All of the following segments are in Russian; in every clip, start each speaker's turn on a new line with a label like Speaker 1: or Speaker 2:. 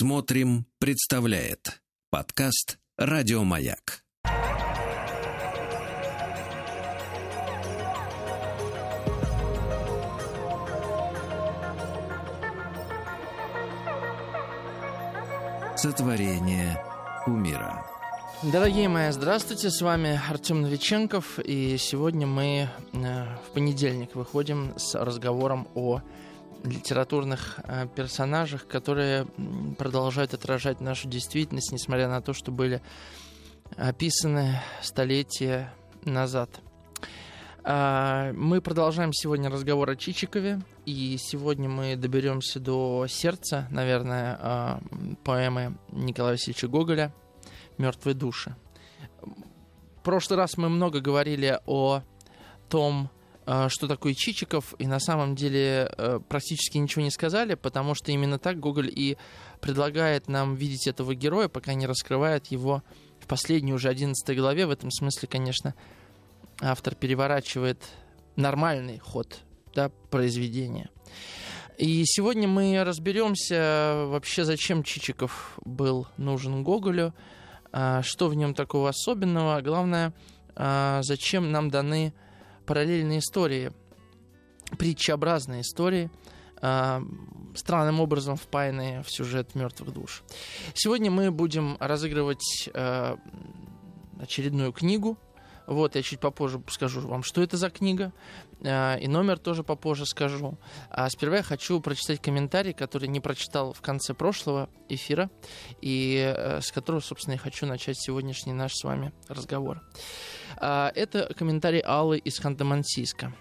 Speaker 1: Смотрим, представляет подкаст Радиомаяк. Сотворение умира.
Speaker 2: Дорогие мои, здравствуйте, с вами Артем Новиченков, и сегодня мы э, в понедельник выходим с разговором о литературных э, персонажах, которые продолжают отражать нашу действительность, несмотря на то, что были описаны столетия назад. А, мы продолжаем сегодня разговор о Чичикове, и сегодня мы доберемся до сердца, наверное, а, поэмы Николая Васильевича Гоголя «Мертвые души». В прошлый раз мы много говорили о том, что такое Чичиков, и на самом деле э, практически ничего не сказали, потому что именно так Гоголь и предлагает нам видеть этого героя, пока не раскрывает его в последней уже 11 главе. В этом смысле, конечно, автор переворачивает нормальный ход да, произведения. И сегодня мы разберемся вообще, зачем Чичиков был нужен Гоголю, а, что в нем такого особенного, а главное, зачем нам даны параллельные истории, притчеобразные истории, э, странным образом впаянные в сюжет мертвых душ. Сегодня мы будем разыгрывать э, очередную книгу. Вот, я чуть попозже скажу вам, что это за книга, и номер тоже попозже скажу. А сперва я хочу прочитать комментарий, который не прочитал в конце прошлого эфира, и э, с которого, собственно, я хочу начать сегодняшний наш с вами разговор. А, это комментарий Аллы из Ханты-Мансийска.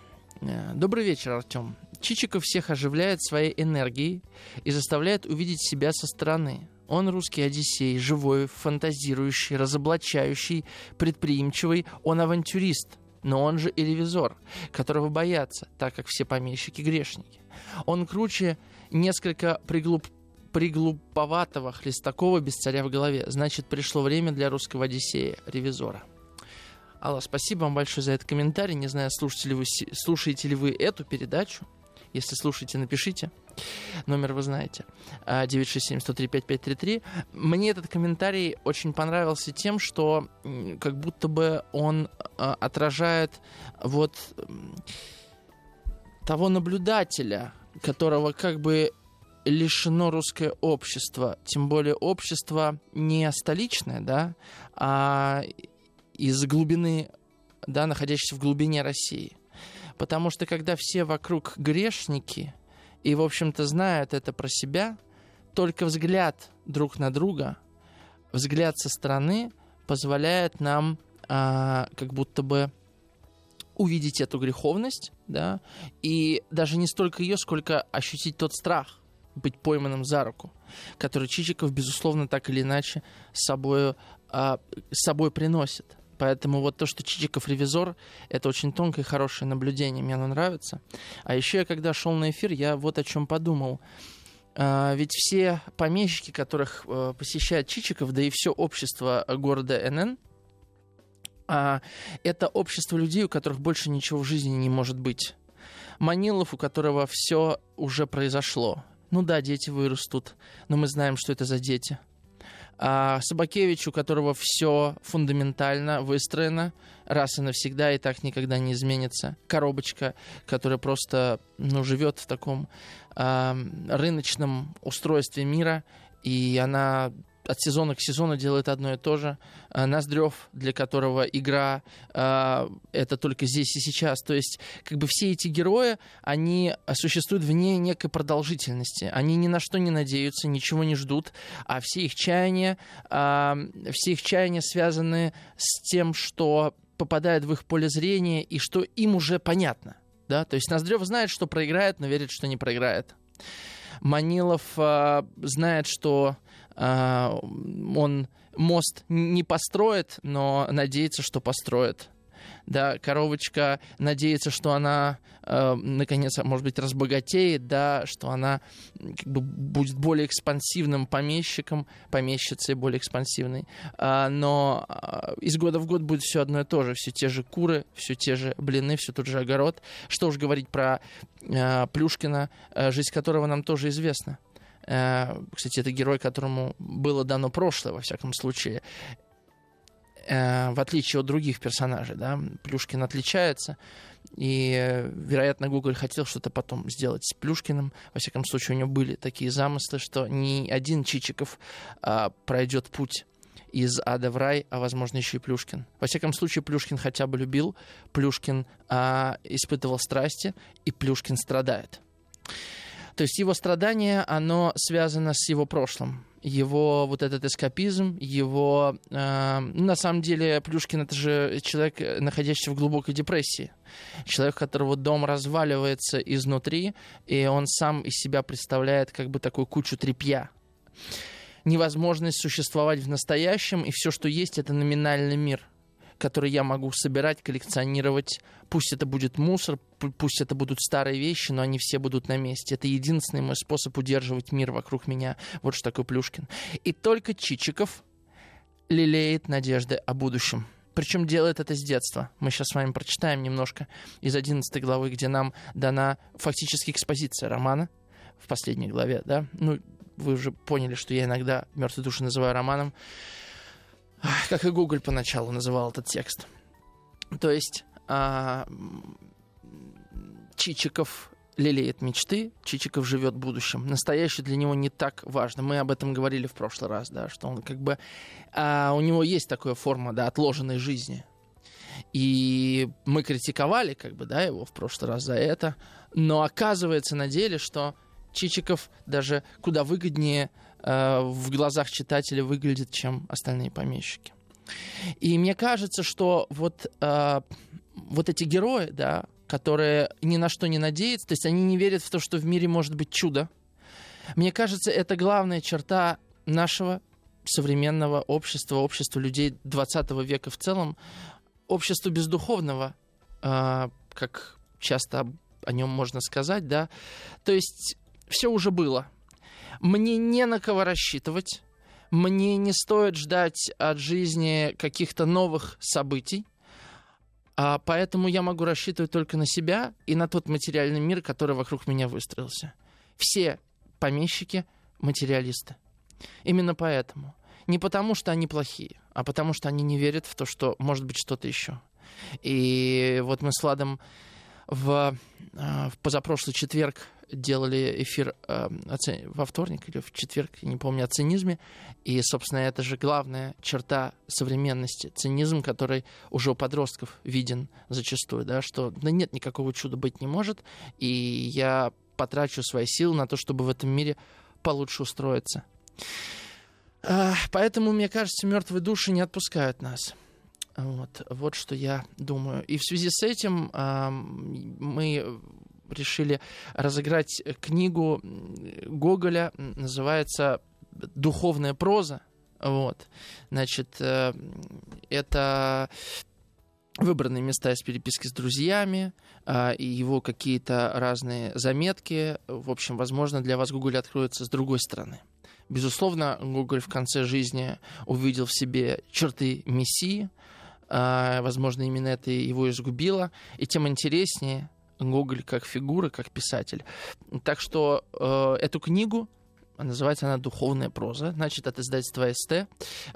Speaker 2: Э, Добрый вечер, Артем. Чичиков всех оживляет своей энергией и заставляет увидеть себя со стороны. Он русский Одиссей, живой, фантазирующий, разоблачающий, предприимчивый. Он авантюрист, но он же и ревизор, которого боятся, так как все помещики грешники. Он круче несколько приглуп приглуповатого Хлестакова без царя в голове. Значит, пришло время для русского Одиссея, ревизора. Алла, спасибо вам большое за этот комментарий. Не знаю, слушаете ли вы, слушаете ли вы эту передачу. Если слушаете, напишите. Номер вы знаете. 967-103-5533. Мне этот комментарий очень понравился тем, что как будто бы он а, отражает вот того наблюдателя, которого как бы лишено русское общество, тем более общество не столичное, да, а из глубины, да, находящейся в глубине России. Потому что когда все вокруг грешники и, в общем-то, знают это про себя, только взгляд друг на друга, взгляд со стороны позволяет нам а, как будто бы увидеть эту греховность, да, и даже не столько ее, сколько ощутить тот страх быть пойманным за руку, который Чичиков, безусловно, так или иначе с собой, а, с собой приносит. Поэтому вот то, что Чичиков ревизор, это очень тонкое и хорошее наблюдение, мне оно нравится. А еще я, когда шел на эфир, я вот о чем подумал. А, ведь все помещики, которых э, посещает Чичиков, да и все общество города НН, а, это общество людей, у которых больше ничего в жизни не может быть. Манилов, у которого все уже произошло. Ну да, дети вырастут, но мы знаем, что это за дети – а Собакевич, у которого все фундаментально выстроено раз и навсегда, и так никогда не изменится. Коробочка, которая просто ну, живет в таком э, рыночном устройстве мира, и она от сезона к сезону делает одно и то же. А, Ноздрев, для которого игра э, это только здесь и сейчас. То есть, как бы все эти герои, они существуют вне некой продолжительности. Они ни на что не надеются, ничего не ждут, а все их чаяния, э, все их чаяния связаны с тем, что попадает в их поле зрения и что им уже понятно. Да? То есть Ноздрев знает, что проиграет, но верит, что не проиграет. Манилов э, знает, что э, он мост не построит, но надеется, что построит. Да, коровочка надеется, что она э, наконец, может быть, разбогатеет, да, что она как бы будет более экспансивным помещиком, помещицей более экспансивной. А, но а, из года в год будет все одно и то же, все те же куры, все те же блины, все тот же огород. Что уж говорить про а, Плюшкина, а, жизнь которого нам тоже известна Э, кстати, это герой, которому было дано прошлое, во всяком случае. Э, в отличие от других персонажей, да, Плюшкин отличается. И, э, вероятно, Гоголь хотел что-то потом сделать с Плюшкиным. Во всяком случае, у него были такие замыслы, что ни один Чичиков а, пройдет путь из ада в рай, а возможно еще и Плюшкин. Во всяком случае, Плюшкин хотя бы любил, Плюшкин а, испытывал страсти, и Плюшкин страдает. То есть его страдание, оно связано с его прошлым. Его вот этот эскапизм, его... Э, на самом деле, Плюшкин — это же человек, находящийся в глубокой депрессии. Человек, которого дом разваливается изнутри, и он сам из себя представляет как бы такую кучу тряпья невозможность существовать в настоящем, и все, что есть, это номинальный мир, который я могу собирать, коллекционировать. Пусть это будет мусор, пусть это будут старые вещи, но они все будут на месте. Это единственный мой способ удерживать мир вокруг меня. Вот что такое Плюшкин. И только Чичиков лелеет надежды о будущем. Причем делает это с детства. Мы сейчас с вами прочитаем немножко из 11 главы, где нам дана фактически экспозиция романа в последней главе, да, ну, вы уже поняли, что я иногда «Мертвые души» называю романом, как и Google поначалу называл этот текст. То есть а, Чичиков лелеет мечты, Чичиков живет будущим. Настоящее для него не так важно. Мы об этом говорили в прошлый раз, да, что он как бы... А, у него есть такая форма, да, отложенной жизни. И мы критиковали, как бы, да, его в прошлый раз за это. Но оказывается на деле, что Чичиков даже куда выгоднее в глазах читателя выглядит, чем остальные помещики. И мне кажется, что вот, э, вот эти герои, да, которые ни на что не надеются, то есть они не верят в то, что в мире может быть чудо. Мне кажется, это главная черта нашего современного общества, общества людей 20 века в целом, общества бездуховного, э, как часто о нем можно сказать, да. То есть все уже было. Мне не на кого рассчитывать. Мне не стоит ждать от жизни каких-то новых событий. А поэтому я могу рассчитывать только на себя и на тот материальный мир, который вокруг меня выстроился. Все помещики материалисты. Именно поэтому. Не потому, что они плохие, а потому, что они не верят в то, что может быть что-то еще. И вот мы с Владом в, а, в позапрошлый четверг делали эфир э, во вторник или в четверг, не помню, о цинизме. И, собственно, это же главная черта современности. Цинизм, который уже у подростков виден зачастую, да, что да нет, никакого чуда быть не может. И я потрачу свои силы на то, чтобы в этом мире получше устроиться. Э, поэтому, мне кажется, мертвые души не отпускают нас. Вот, вот что я думаю. И в связи с этим э, мы решили разыграть книгу Гоголя, называется «Духовная проза». Вот. Значит, э, это выбранные места из переписки с друзьями а, и его какие-то разные заметки. В общем, возможно, для вас Google откроется с другой стороны. Безусловно, Гоголь в конце жизни увидел в себе черты Мессии. А, возможно, именно это его изгубило. И тем интереснее, Гоголь как фигура, как писатель. Так что э, эту книгу Называется она «Духовная проза», значит, от издательства СТ.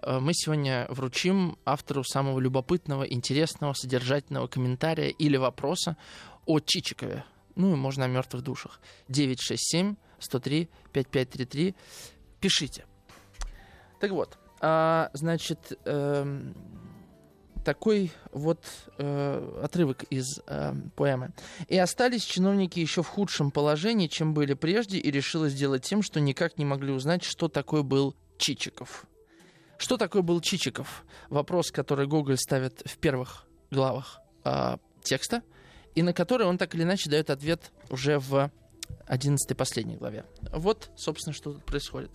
Speaker 2: Э, мы сегодня вручим автору самого любопытного, интересного, содержательного комментария или вопроса о Чичикове. Ну и можно о мертвых душах. 967 103 5533. Пишите. Так вот, а, значит, э, такой вот э, отрывок из э, поэмы. «И остались чиновники еще в худшем положении, чем были прежде, и решила сделать тем, что никак не могли узнать, что такое был Чичиков». Что такое был Чичиков? Вопрос, который Гоголь ставит в первых главах э, текста, и на который он так или иначе дает ответ уже в 11 последней главе. Вот, собственно, что тут происходит.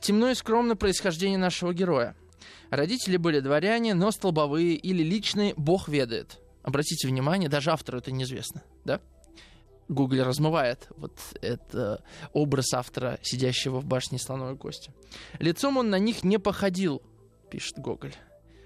Speaker 2: Темно и скромно происхождение нашего героя – Родители были дворяне, но столбовые или личные, бог ведает. Обратите внимание, даже автору это неизвестно, да? Google размывает вот это образ автора, сидящего в башне слоновой кости. Лицом он на них не походил, пишет Гоголь.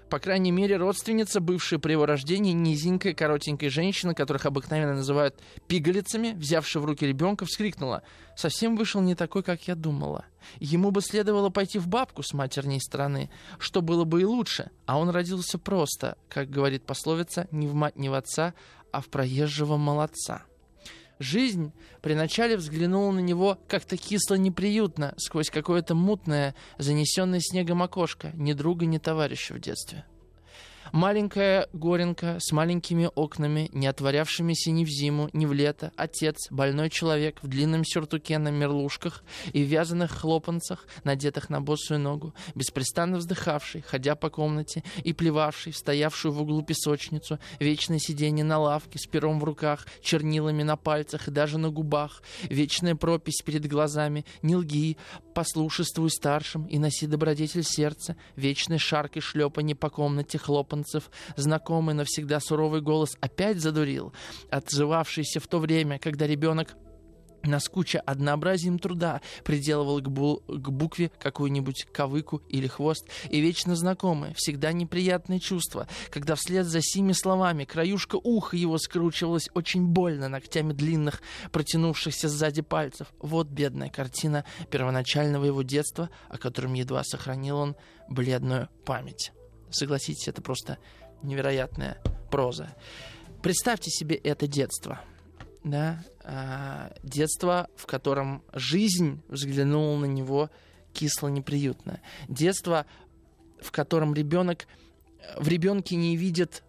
Speaker 2: По крайней мере, родственница, бывшая при его рождении, низенькая, коротенькая женщина, которых обыкновенно называют пигалицами, взявшая в руки ребенка, вскрикнула. «Совсем вышел не такой, как я думала. Ему бы следовало пойти в бабку с матерней стороны, что было бы и лучше. А он родился просто, как говорит пословица, не в мать, не в отца, а в проезжего молодца». Жизнь при начале взглянула на него как-то кисло-неприютно, сквозь какое-то мутное, занесенное снегом окошко, ни друга, ни товарища в детстве. Маленькая горенка с маленькими окнами, не отворявшимися ни в зиму, ни в лето, отец, больной человек в длинном сюртуке на мерлушках и вязаных хлопанцах, надетых на босую ногу, беспрестанно вздыхавший, ходя по комнате и плевавший, стоявшую в углу песочницу, вечное сиденье на лавке с пером в руках, чернилами на пальцах и даже на губах, вечная пропись перед глазами, не лги, послушествуй старшим и носи добродетель сердца, вечный шарк и шлепанье по комнате хлопан Лопанцев, знакомый навсегда суровый голос опять задурил, отзывавшийся в то время, когда ребенок наскуча однообразием труда приделывал к, бу к букве какую-нибудь кавыку или хвост, и вечно знакомое, всегда неприятное чувство, когда вслед за сими словами краюшка уха его скручивалась очень больно ногтями длинных, протянувшихся сзади пальцев. Вот бедная картина первоначального его детства, о котором едва сохранил он бледную память. Согласитесь, это просто невероятная проза. Представьте себе это детство. Да? А, детство, в котором жизнь взглянула на него кисло-неприютно. Детство, в котором ребенок в ребенке не видит,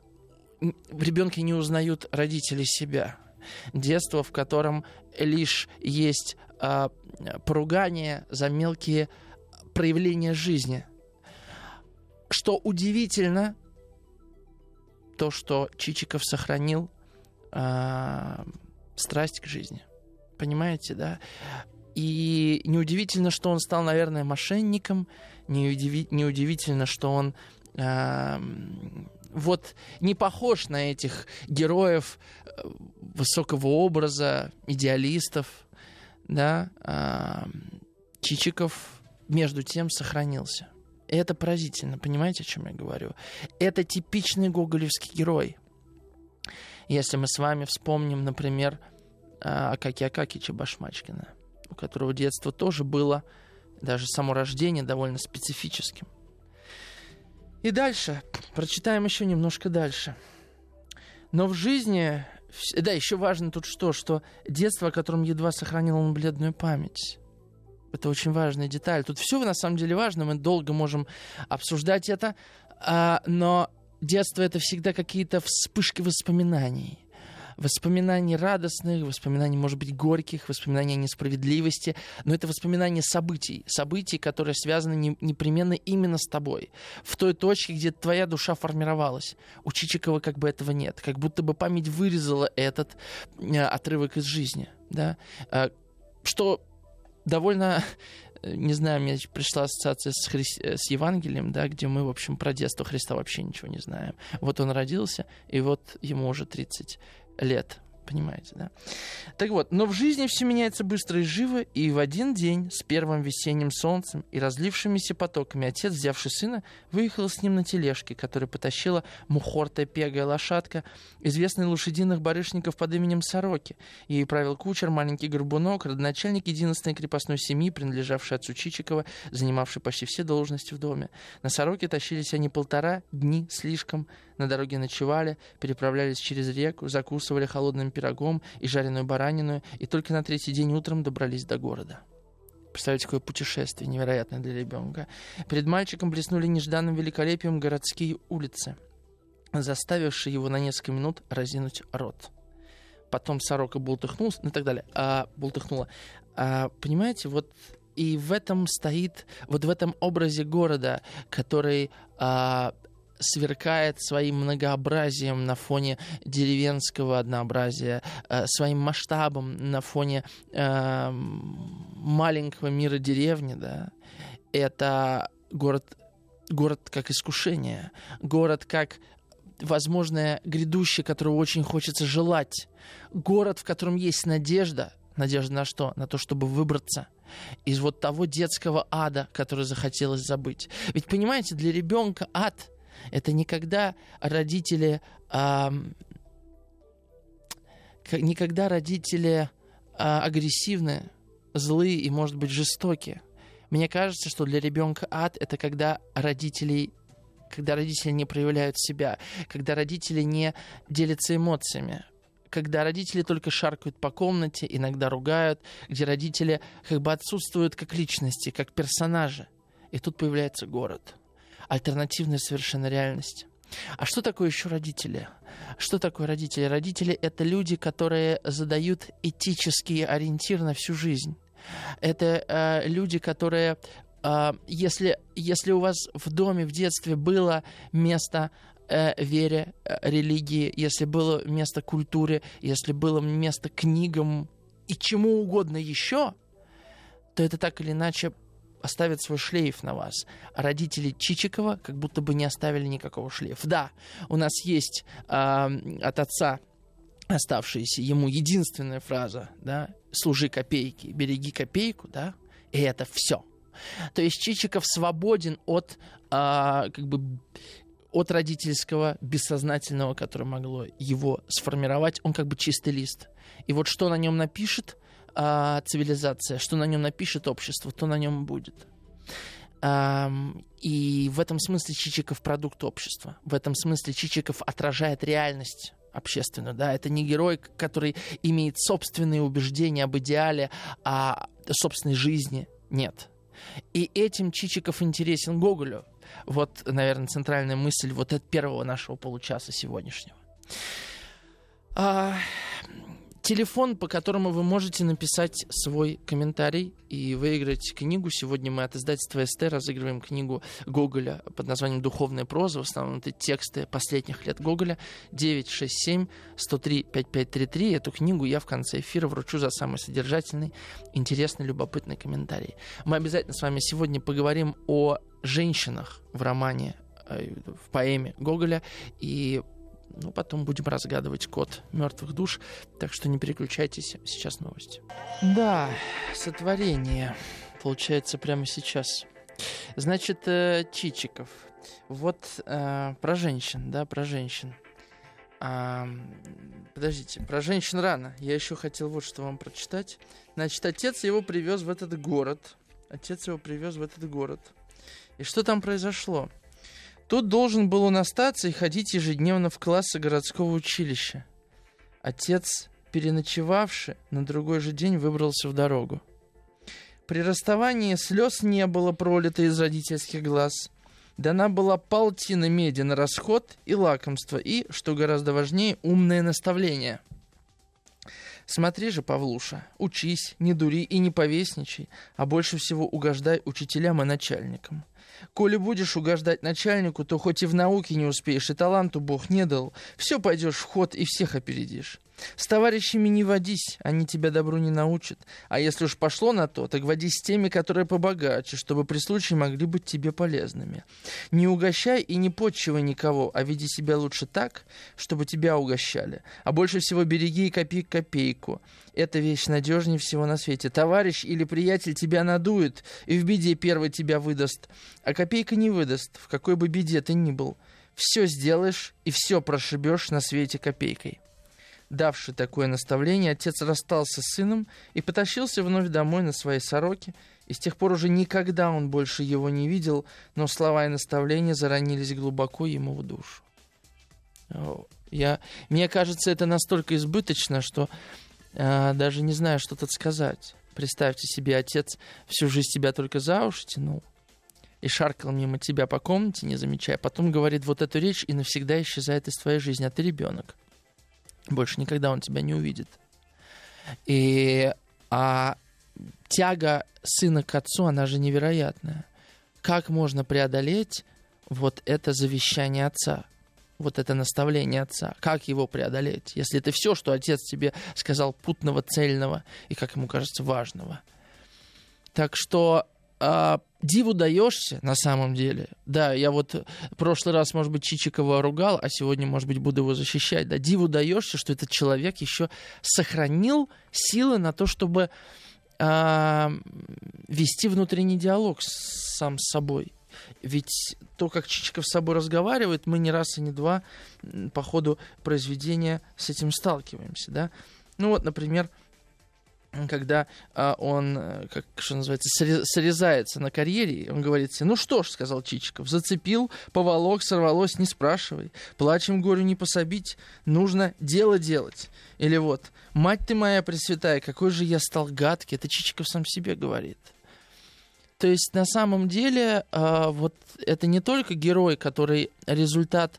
Speaker 2: в ребенке не узнают родители себя. Детство, в котором лишь есть а, поругание за мелкие проявления жизни. Что удивительно, то, что Чичиков сохранил э, страсть к жизни. Понимаете, да? И неудивительно, что он стал, наверное, мошенником. Неудиви- неудивительно, что он э, вот не похож на этих героев э, высокого образа, идеалистов, да? Э, Чичиков между тем сохранился. Это поразительно, понимаете, о чем я говорю? Это типичный гоголевский герой. Если мы с вами вспомним, например, Акаки Акакича Башмачкина, у которого детство тоже было, даже само рождение довольно специфическим. И дальше, прочитаем еще немножко дальше. Но в жизни, да, еще важно тут что, что детство, о котором едва сохранил он бледную память. Это очень важная деталь. Тут все на самом деле важно, мы долго можем обсуждать это, а, но детство это всегда какие-то вспышки воспоминаний. Воспоминаний радостных, воспоминаний, может быть, горьких, воспоминаний о несправедливости, но это воспоминания событий, событий, которые связаны не, непременно именно с тобой, в той точке, где твоя душа формировалась. У Чичикова как бы этого нет, как будто бы память вырезала этот э, отрывок из жизни, да, э, что довольно не знаю, мне пришла ассоциация с, Хри... с Евангелием, да, где мы, в общем, про детство Христа вообще ничего не знаем. Вот он родился, и вот ему уже 30 лет понимаете, да? Так вот, но в жизни все меняется быстро и живо, и в один день с первым весенним солнцем и разлившимися потоками отец, взявший сына, выехал с ним на тележке, которая потащила мухортая пегая лошадка, известный лошадиных барышников под именем Сороки. Ей правил кучер, маленький горбунок, родоначальник единственной крепостной семьи, принадлежавшей отцу Чичикова, занимавший почти все должности в доме. На Сороке тащились они полтора дни слишком, на дороге ночевали, переправлялись через реку, закусывали холодным пирогом и жареную баранину, и только на третий день утром добрались до города. Представьте, какое путешествие невероятное для ребенка. Перед мальчиком блеснули нежданным великолепием городские улицы, заставившие его на несколько минут разинуть рот. Потом сорока бултыхнула, ну и так далее. А, бултыхнула. А, понимаете, вот и в этом стоит, вот в этом образе города, который а, сверкает своим многообразием на фоне деревенского однообразия, э, своим масштабом на фоне э, маленького мира деревни, да, это город, город как искушение, город как возможное грядущее, которого очень хочется желать, город, в котором есть надежда, надежда на что? На то, чтобы выбраться из вот того детского ада, который захотелось забыть. Ведь понимаете, для ребенка ад Это не когда родители... А, не когда родители а, агрессивны, злые и, может быть, жестокие. Мне кажется, что для ребенка ад это когда родителей когда родители не проявляют себя, когда родители не делятся эмоциями, когда родители только шаркают по комнате, иногда ругают, где родители как бы отсутствуют как личности, как персонажи. И тут появляется город. Альтернативная совершенно реальность. А что такое еще родители? Что такое родители? Родители — это люди, которые задают этический ориентир на всю жизнь. Это э, люди, которые э, если, если у вас в доме в детстве было место э, вере, э, религии, если было место культуре, если было место книгам и чему угодно еще, то это так или иначе оставит свой шлейф на вас. А родители Чичикова как будто бы не оставили никакого шлейфа. Да, у нас есть э, от отца оставшаяся ему единственная фраза, да, служи копейки, береги копейку, да, и это все. То есть Чичиков свободен от, а, как бы, от родительского бессознательного, которое могло его сформировать. Он как бы чистый лист. И вот что на нем напишет а, цивилизация, что на нем напишет общество, то на нем будет. Um, и в этом смысле Чичиков продукт общества. В этом смысле Чичиков отражает реальность общественную. Да? Это не герой, который имеет собственные убеждения об идеале, о собственной жизни. Нет. И этим Чичиков интересен Гоголю. Вот, наверное, центральная мысль вот от первого нашего получаса сегодняшнего. А, телефон, по которому вы можете написать свой комментарий и выиграть книгу. Сегодня мы от издательства СТ разыгрываем книгу Гоголя под названием «Духовная проза». В основном это тексты последних лет Гоголя. 967-103-5533. Эту книгу я в конце эфира вручу за самый содержательный, интересный, любопытный комментарий. Мы обязательно с вами сегодня поговорим о женщинах в романе э, в поэме Гоголя и ну, потом будем разгадывать код мертвых душ. Так что не переключайтесь. Сейчас новости. Да, сотворение. Получается прямо сейчас. Значит, э, Чичиков. Вот э, про женщин, да, про женщин. А, подождите, про женщин рано. Я еще хотел вот что вам прочитать. Значит, отец его привез в этот город. Отец его привез в этот город. И что там произошло? Тот должен был он остаться и ходить ежедневно в классы городского училища. Отец, переночевавший, на другой же день выбрался в дорогу. При расставании слез не было пролито из родительских глаз. Дана была полтина меди на расход и лакомство, и, что гораздо важнее, умное наставление. Смотри же, Павлуша, учись, не дури и не повесничай, а больше всего угождай учителям и начальникам. Коли будешь угождать начальнику, то хоть и в науке не успеешь, и таланту Бог не дал, все пойдешь в ход и всех опередишь. С товарищами не водись, они тебя добру не научат. А если уж пошло на то, так водись с теми, которые побогаче, чтобы при случае могли быть тебе полезными. Не угощай и не подчивай никого, а веди себя лучше так, чтобы тебя угощали. А больше всего береги и копи копейку. Эта вещь надежнее всего на свете. Товарищ или приятель тебя надует и в беде первый тебя выдаст, а копейка не выдаст, в какой бы беде ты ни был. Все сделаешь и все прошибешь на свете копейкой. Давший такое наставление, отец расстался с сыном и потащился вновь домой на своей сороке, и с тех пор уже никогда он больше его не видел, но слова и наставления заронились глубоко ему в душу. Я, мне кажется, это настолько избыточно, что э, даже не знаю, что тут сказать. Представьте себе, отец всю жизнь тебя только за уши тянул и шаркал мимо тебя по комнате, не замечая. Потом говорит вот эту речь и навсегда исчезает из твоей жизни, а ты ребенок. Больше никогда он тебя не увидит. И а тяга сына к отцу, она же невероятная. Как можно преодолеть вот это завещание отца? вот это наставление отца, как его преодолеть, если это все, что отец тебе сказал путного, цельного и, как ему кажется, важного. Так что а, диву даешься на самом деле. Да, я вот в прошлый раз, может быть, Чичикова ругал, а сегодня, может быть, буду его защищать. Да, диву даешься, что этот человек еще сохранил силы на то, чтобы а, вести внутренний диалог с, сам с собой. Ведь то, как Чичиков с собой разговаривает, мы не раз и не два по ходу произведения с этим сталкиваемся, да. Ну вот, например, когда а, он, э, как что называется, срезается на карьере, он говорит себе, ну что ж, сказал Чичиков, зацепил, поволок, сорвалось, не спрашивай, плачем горю не пособить, нужно дело делать. Или вот, мать ты моя пресвятая, какой же я стал гадкий, это Чичиков сам себе говорит. То есть на самом деле а, вот это не только герой, который результат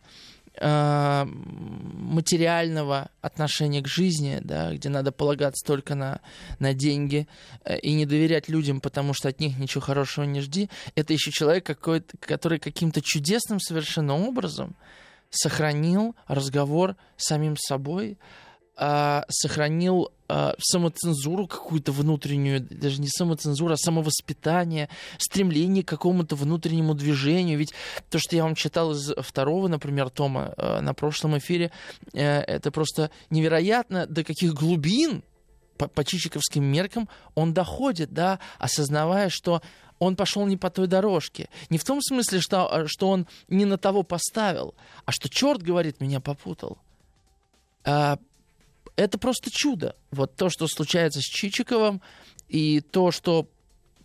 Speaker 2: материального отношения к жизни, да, где надо полагаться только на, на деньги э, и не доверять людям, потому что от них ничего хорошего не жди, это еще человек, какой который каким-то чудесным совершенно образом сохранил разговор с самим собой, э, сохранил э, самоцензуру какую-то внутреннюю, даже не самоцензуру, а самовоспитание, стремление к какому-то внутреннему движению. Ведь то, что я вам читал из второго, например, тома э, на прошлом эфире, э, это просто невероятно, до каких глубин по, по чичиковским меркам он доходит, да, осознавая, что он пошел не по той дорожке. Не в том смысле, что, что он не на того поставил, а что черт, говорит, меня попутал. А, это просто чудо. Вот то, что случается с Чичиковым, и то, что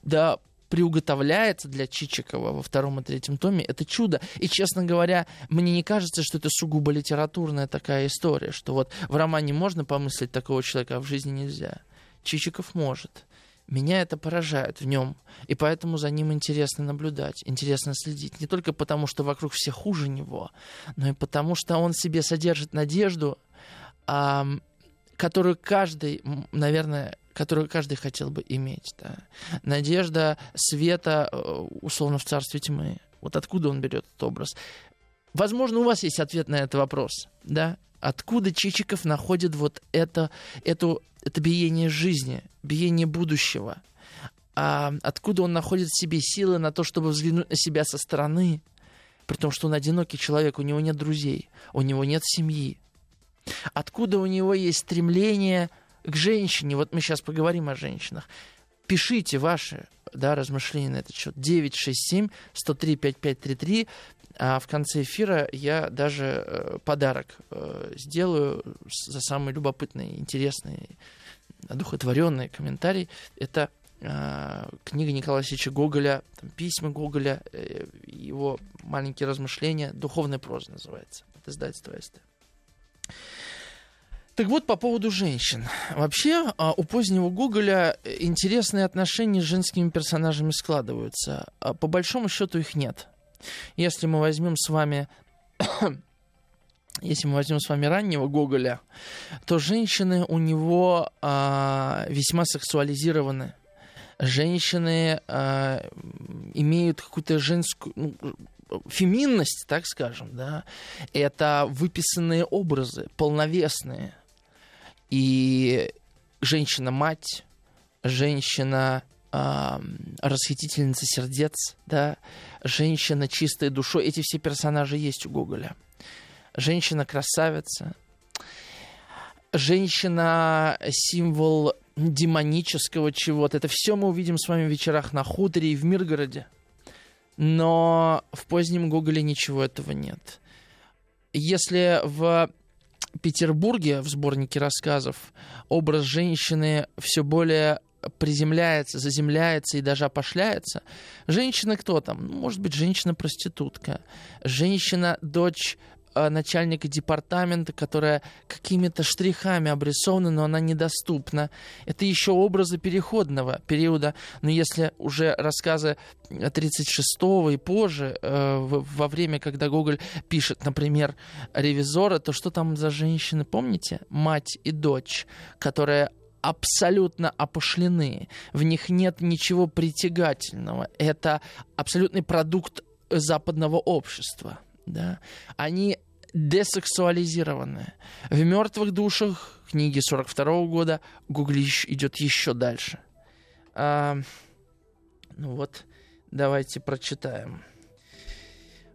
Speaker 2: да, приуготовляется для Чичикова во втором и третьем томе, это чудо. И, честно говоря, мне не кажется, что это сугубо литературная такая история, что вот в романе можно помыслить такого человека, а в жизни нельзя. Чичиков может. Меня это поражает в нем, и поэтому за ним интересно наблюдать, интересно следить. Не только потому, что вокруг все хуже него, но и потому, что он себе содержит надежду, которую каждый, наверное, которую каждый хотел бы иметь. Да. Надежда света, э, условно, в царстве тьмы. Вот откуда он берет этот образ? Возможно, у вас есть ответ на этот вопрос. Да? Откуда Чичиков находит вот это, эту, это биение жизни, биение будущего? А откуда он находит в себе силы на то, чтобы взглянуть на себя со стороны? При том, что он одинокий человек, у него нет друзей, у него нет семьи, Откуда у него есть стремление к женщине? Вот мы сейчас поговорим о женщинах. Пишите ваши да, размышления на этот счет. 967 103 5533. А в конце эфира я даже э, подарок э, сделаю за самый любопытный, интересный, одухотворенный комментарий. Это э, книга Николая Васильевича Гоголя, там, письма Гоголя, его маленькие размышления, духовная проза называется. Это издательство СТ. Так вот, по поводу женщин. Вообще, а, у позднего Гоголя интересные отношения с женскими персонажами складываются. А, по большому счету их нет. Если мы возьмем с вами если мы возьмем с вами раннего Гоголя, то женщины у него а, весьма сексуализированы. Женщины а, имеют какую-то женскую, ну, феминность, так скажем, да, это выписанные образы, полновесные. И женщина-мать, женщина э, расхитительница сердец, да, женщина чистой душой, эти все персонажи есть у Гоголя. Женщина-красавица, женщина символ демонического чего-то. Это все мы увидим с вами в вечерах на хуторе и в Миргороде но в позднем Гоголе ничего этого нет. Если в Петербурге в сборнике рассказов образ женщины все более приземляется, заземляется и даже опошляется. Женщина кто там? Ну, может быть, женщина-проститутка, женщина-дочь начальника департамента, которая какими-то штрихами обрисована, но она недоступна. Это еще образы переходного периода. Но если уже рассказы 36-го и позже, э, во время, когда Гоголь пишет, например, «Ревизора», то что там за женщины, помните? Мать и дочь, которые абсолютно опошлены. В них нет ничего притягательного. Это абсолютный продукт западного общества. Да? Они десексуализированная. В «Мертвых душах» книги 42 года Гуглич идет еще дальше. А, ну вот, давайте прочитаем.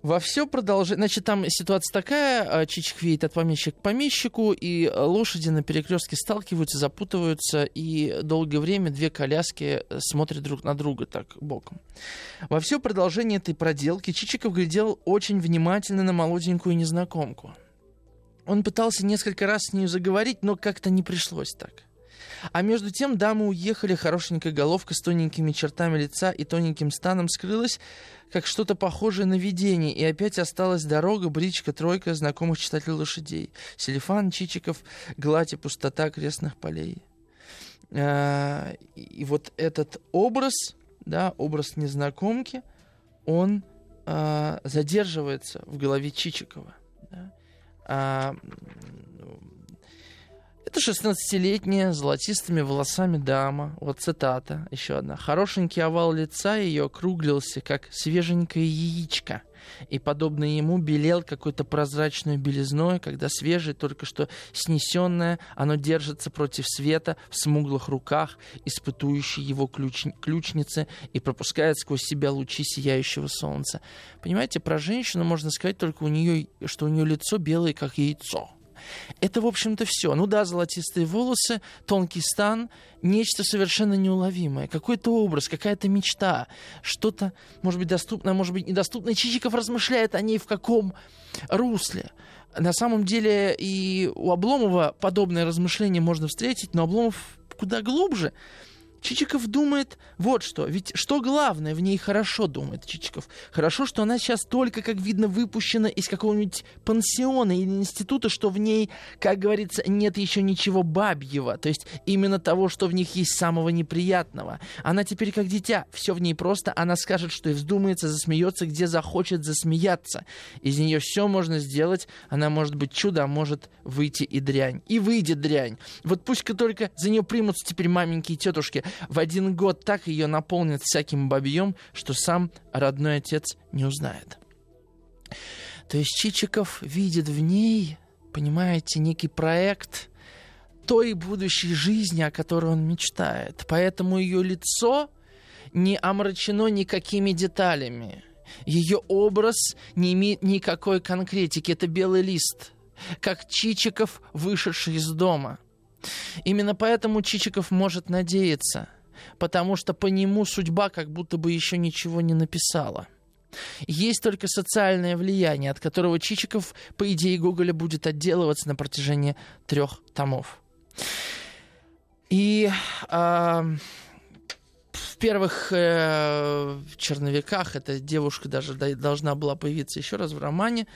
Speaker 2: Во все продолжение... Значит, там ситуация такая, а, Чичик едет от помещика к помещику, и лошади на перекрестке сталкиваются, запутываются, и долгое время две коляски э, смотрят друг на друга так боком. Во все продолжение этой проделки Чичиков глядел очень внимательно на молоденькую незнакомку. Он пытался несколько раз с ней заговорить, но как-то не пришлось так. А между тем дамы уехали, хорошенькая головка с тоненькими чертами лица и тоненьким станом скрылась, как что-то похожее на видение, и опять осталась дорога, бричка, тройка знакомых читателей лошадей. Селифан, Чичиков, гладь и пустота крестных полей. А, и вот этот образ, да, образ незнакомки, он а, задерживается в голове Чичикова. Да? А, это 16-летняя, золотистыми волосами дама. Вот цитата, еще одна. Хорошенький овал лица ее округлился, как свеженькое яичко. И, подобно ему, белел какой-то прозрачной белизной, когда свежее, только что снесенное, оно держится против света в смуглых руках, испытующей его ключ... ключницы, и пропускает сквозь себя лучи сияющего солнца. Понимаете, про женщину можно сказать только у нее, что у нее лицо белое, как яйцо. Это, в общем-то, все. Ну да, золотистые волосы, тонкий стан, нечто совершенно неуловимое. Какой-то образ, какая-то мечта, что-то, может быть, доступное, может быть, недоступное. Чичиков размышляет о ней в каком русле. На самом деле и у Обломова подобное размышление можно встретить, но Обломов куда глубже. Чичиков думает вот что. Ведь что главное в ней хорошо, думает Чичиков. Хорошо, что она сейчас только, как видно, выпущена из какого-нибудь пансиона или института, что в ней, как говорится, нет еще ничего бабьего. То есть именно того, что в них есть самого неприятного. Она теперь как дитя. Все в ней просто. Она скажет, что и вздумается, засмеется, где захочет засмеяться. Из нее все можно сделать. Она может быть чудо, а может выйти и дрянь. И выйдет дрянь. Вот пусть-ка только за нее примутся теперь маменьки и тетушки в один год так ее наполнит всяким бабьем, что сам родной отец не узнает. То есть Чичиков видит в ней, понимаете, некий проект той будущей жизни, о которой он мечтает. Поэтому ее лицо не омрачено никакими деталями. Ее образ не имеет никакой конкретики. Это белый лист, как Чичиков, вышедший из дома – Именно поэтому Чичиков может надеяться, потому что по нему судьба как будто бы еще ничего не написала. Есть только социальное влияние, от которого Чичиков, по идее Гоголя, будет отделываться на протяжении трех томов. И э, в первых э, черновиках эта девушка даже должна была появиться еще раз в романе.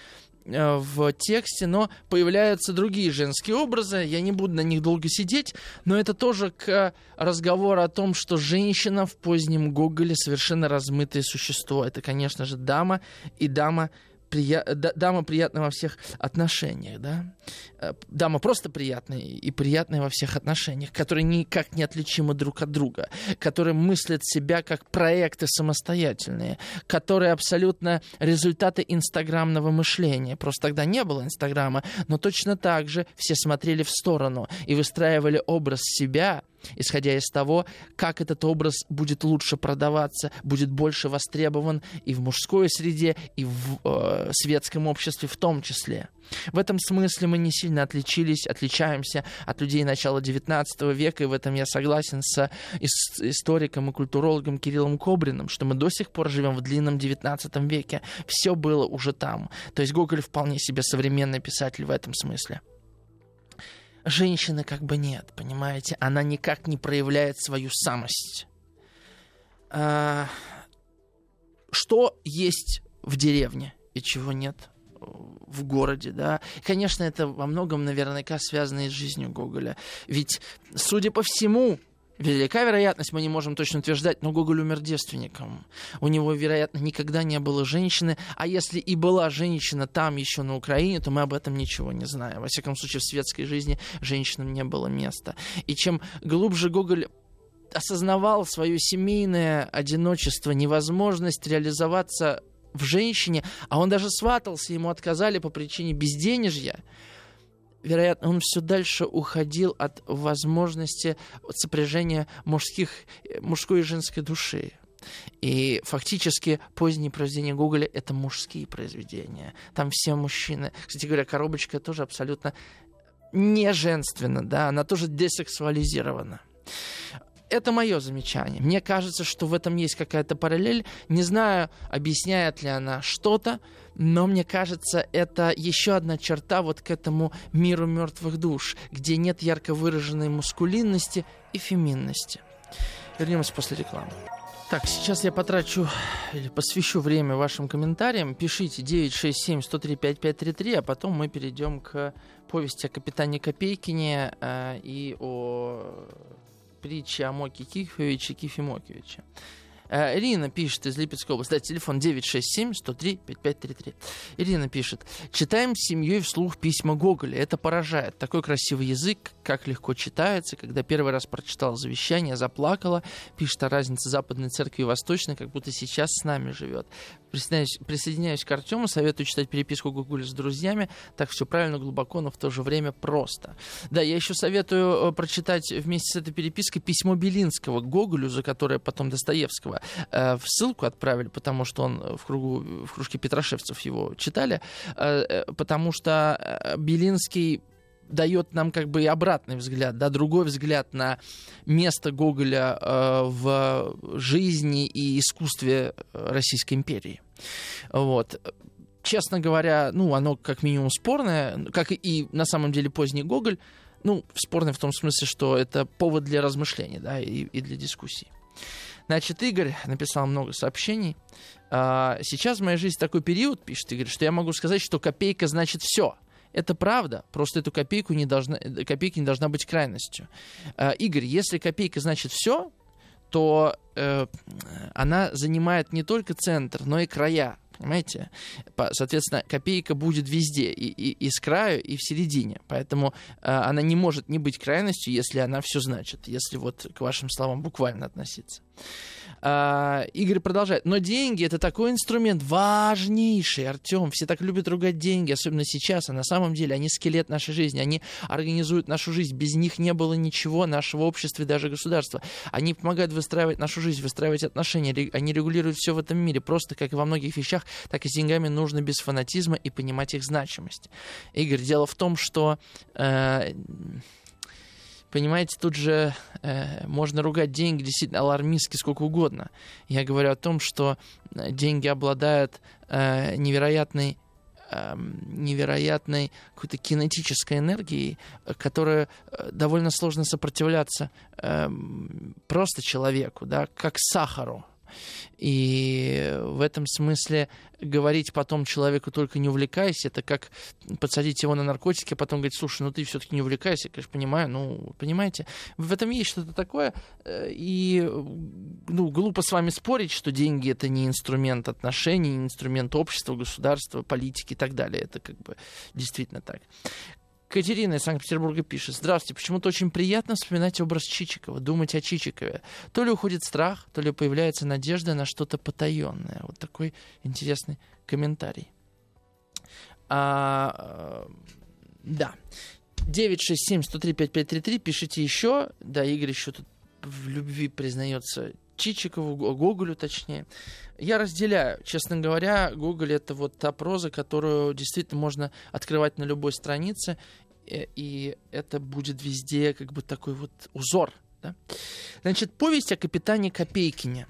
Speaker 2: Э, в тексте, но появляются другие женские образы. Я не буду на них долго сидеть, но это тоже к разговору о том, что женщина в позднем Гоголе совершенно размытое существо. Это, конечно же, дама, и дама прия... дама приятная во всех отношениях, да? Э, дама просто приятная и приятная во всех отношениях, которые никак не отличимы друг от друга, которые мыслят себя как проекты самостоятельные, которые абсолютно результаты инстаграмного мышления. Просто тогда не было инстаграма, но точно так же все смотрели в сторону и выстраивали образ себя – исходя из того, как этот образ будет лучше продаваться, будет больше востребован и в мужской среде, и в э, светском обществе в том числе. В этом смысле мы не сильно отличились, отличаемся от людей начала XIX века, и в этом я согласен с историком и культурологом Кириллом Кобриным, что мы до сих пор живем в длинном XIX веке. Все было уже там. То есть Гоголь вполне себе современный писатель в этом смысле женщины как бы нет, понимаете? Она никак не проявляет свою самость. А, что есть в деревне и чего нет в городе, да. Конечно, это во многом наверняка связано и с жизнью Гоголя. Ведь, судя по всему, Велика вероятность, мы не можем точно утверждать, но Гоголь умер девственником. У него, вероятно, никогда не было женщины, а если и была женщина там еще на Украине, то мы об этом ничего не знаем. Во всяком случае, в светской жизни женщинам не было места. И чем глубже Гоголь осознавал свое семейное одиночество, невозможность реализоваться в женщине, а он даже сватался, ему отказали по причине безденежья, вероятно, он все дальше уходил от возможности сопряжения мужских, мужской и женской души. И фактически поздние произведения Гоголя — это мужские произведения. Там все мужчины. Кстати говоря, коробочка тоже абсолютно не женственна, да, она тоже десексуализирована. Это мое замечание. Мне кажется, что в этом есть какая-то параллель. Не знаю, объясняет ли она что-то, но мне кажется, это еще одна черта вот к этому миру мертвых душ, где нет ярко выраженной мускулинности и феминности. Вернемся после рекламы. Так, сейчас я потрачу или посвящу время вашим комментариям. Пишите 967-103-5533, а потом мы перейдем к повести о капитане Копейкине э, и о притче о Моке Кифовиче Кифе Мокевиче. Э, Ирина пишет из Липецкой области. Да, телефон 967-103-5533. Ирина пишет. Читаем с семьей вслух письма Гоголя. Это поражает. Такой красивый язык, как легко читается. Когда первый раз прочитала завещание, заплакала. Пишет о разнице Западной Церкви и Восточной, как будто сейчас с нами живет. Присоединяюсь, присоединяюсь к Артему, советую читать переписку Гоголя с друзьями. Так все правильно, глубоко, но в то же время просто. Да, я еще советую э, прочитать вместе с этой перепиской письмо Белинского Гоголю, за которое потом Достоевского э, в ссылку отправили, потому что он в, кругу, в кружке Петрошевцев его читали, э, э потому что э, Белинский дает нам как бы и обратный взгляд, да, другой взгляд на место Гоголя э, в жизни и искусстве Российской империи. Вот. Честно говоря, ну, оно как минимум спорное, как и на самом деле поздний Гоголь, ну, спорное в том смысле, что это повод для размышлений, да, и, и для дискуссий. Значит, Игорь написал много сообщений. А, сейчас в моей жизни такой период, пишет Игорь, что я могу сказать, что копейка значит все. Это правда, просто эту копейку не должна, копейка не должна быть крайностью. Э, Игорь, если копейка значит все, то э, она занимает не только центр, но и края. Понимаете? Соответственно, копейка будет везде, и, и, и с краю, и в середине. Поэтому э, она не может не быть крайностью, если она все значит, если вот к вашим словам буквально относиться. А, Игорь продолжает. Но деньги это такой инструмент важнейший, Артем. Все так любят ругать деньги, особенно сейчас. А на самом деле они скелет нашей жизни. Они организуют нашу жизнь. Без них не было ничего нашего общества и даже государства. Они помогают выстраивать нашу жизнь, выстраивать отношения. Они регулируют все в этом мире. Просто как и во многих вещах, так и с деньгами нужно без фанатизма и понимать их значимость. Игорь, дело в том, что э, понимаете, тут же э, можно ругать деньги действительно алармистски сколько угодно. Я говорю о том, что э, деньги обладают э, невероятной эм, невероятной какой-то кинетической энергией, которая э, довольно сложно сопротивляться э, просто человеку, да, как сахару. И в этом смысле говорить потом человеку только не увлекайся, это как подсадить его на наркотики, а потом говорить, слушай, ну ты все-таки не увлекайся, я, конечно, понимаю, ну, понимаете, в этом есть что-то такое, э, и, ну, глупо с вами спорить, что деньги это не инструмент отношений, не инструмент общества, государства, политики и так далее, это как бы действительно так. Катерина из Санкт-Петербурга пишет. Здравствуйте. Почему-то очень приятно вспоминать образ Чичикова, думать о Чичикове. То ли уходит страх, то ли появляется надежда на что-то потаенное. Вот такой интересный комментарий. А, да. 967-103-5533. Пишите еще. Да, Игорь еще тут в любви признается Чичикову, Гоголю точнее. Я разделяю. Честно говоря, Гоголь это вот та проза, которую действительно можно открывать на любой странице Э, и это будет везде как бы такой вот узор. Да? Значит, повесть о капитане Копейкине.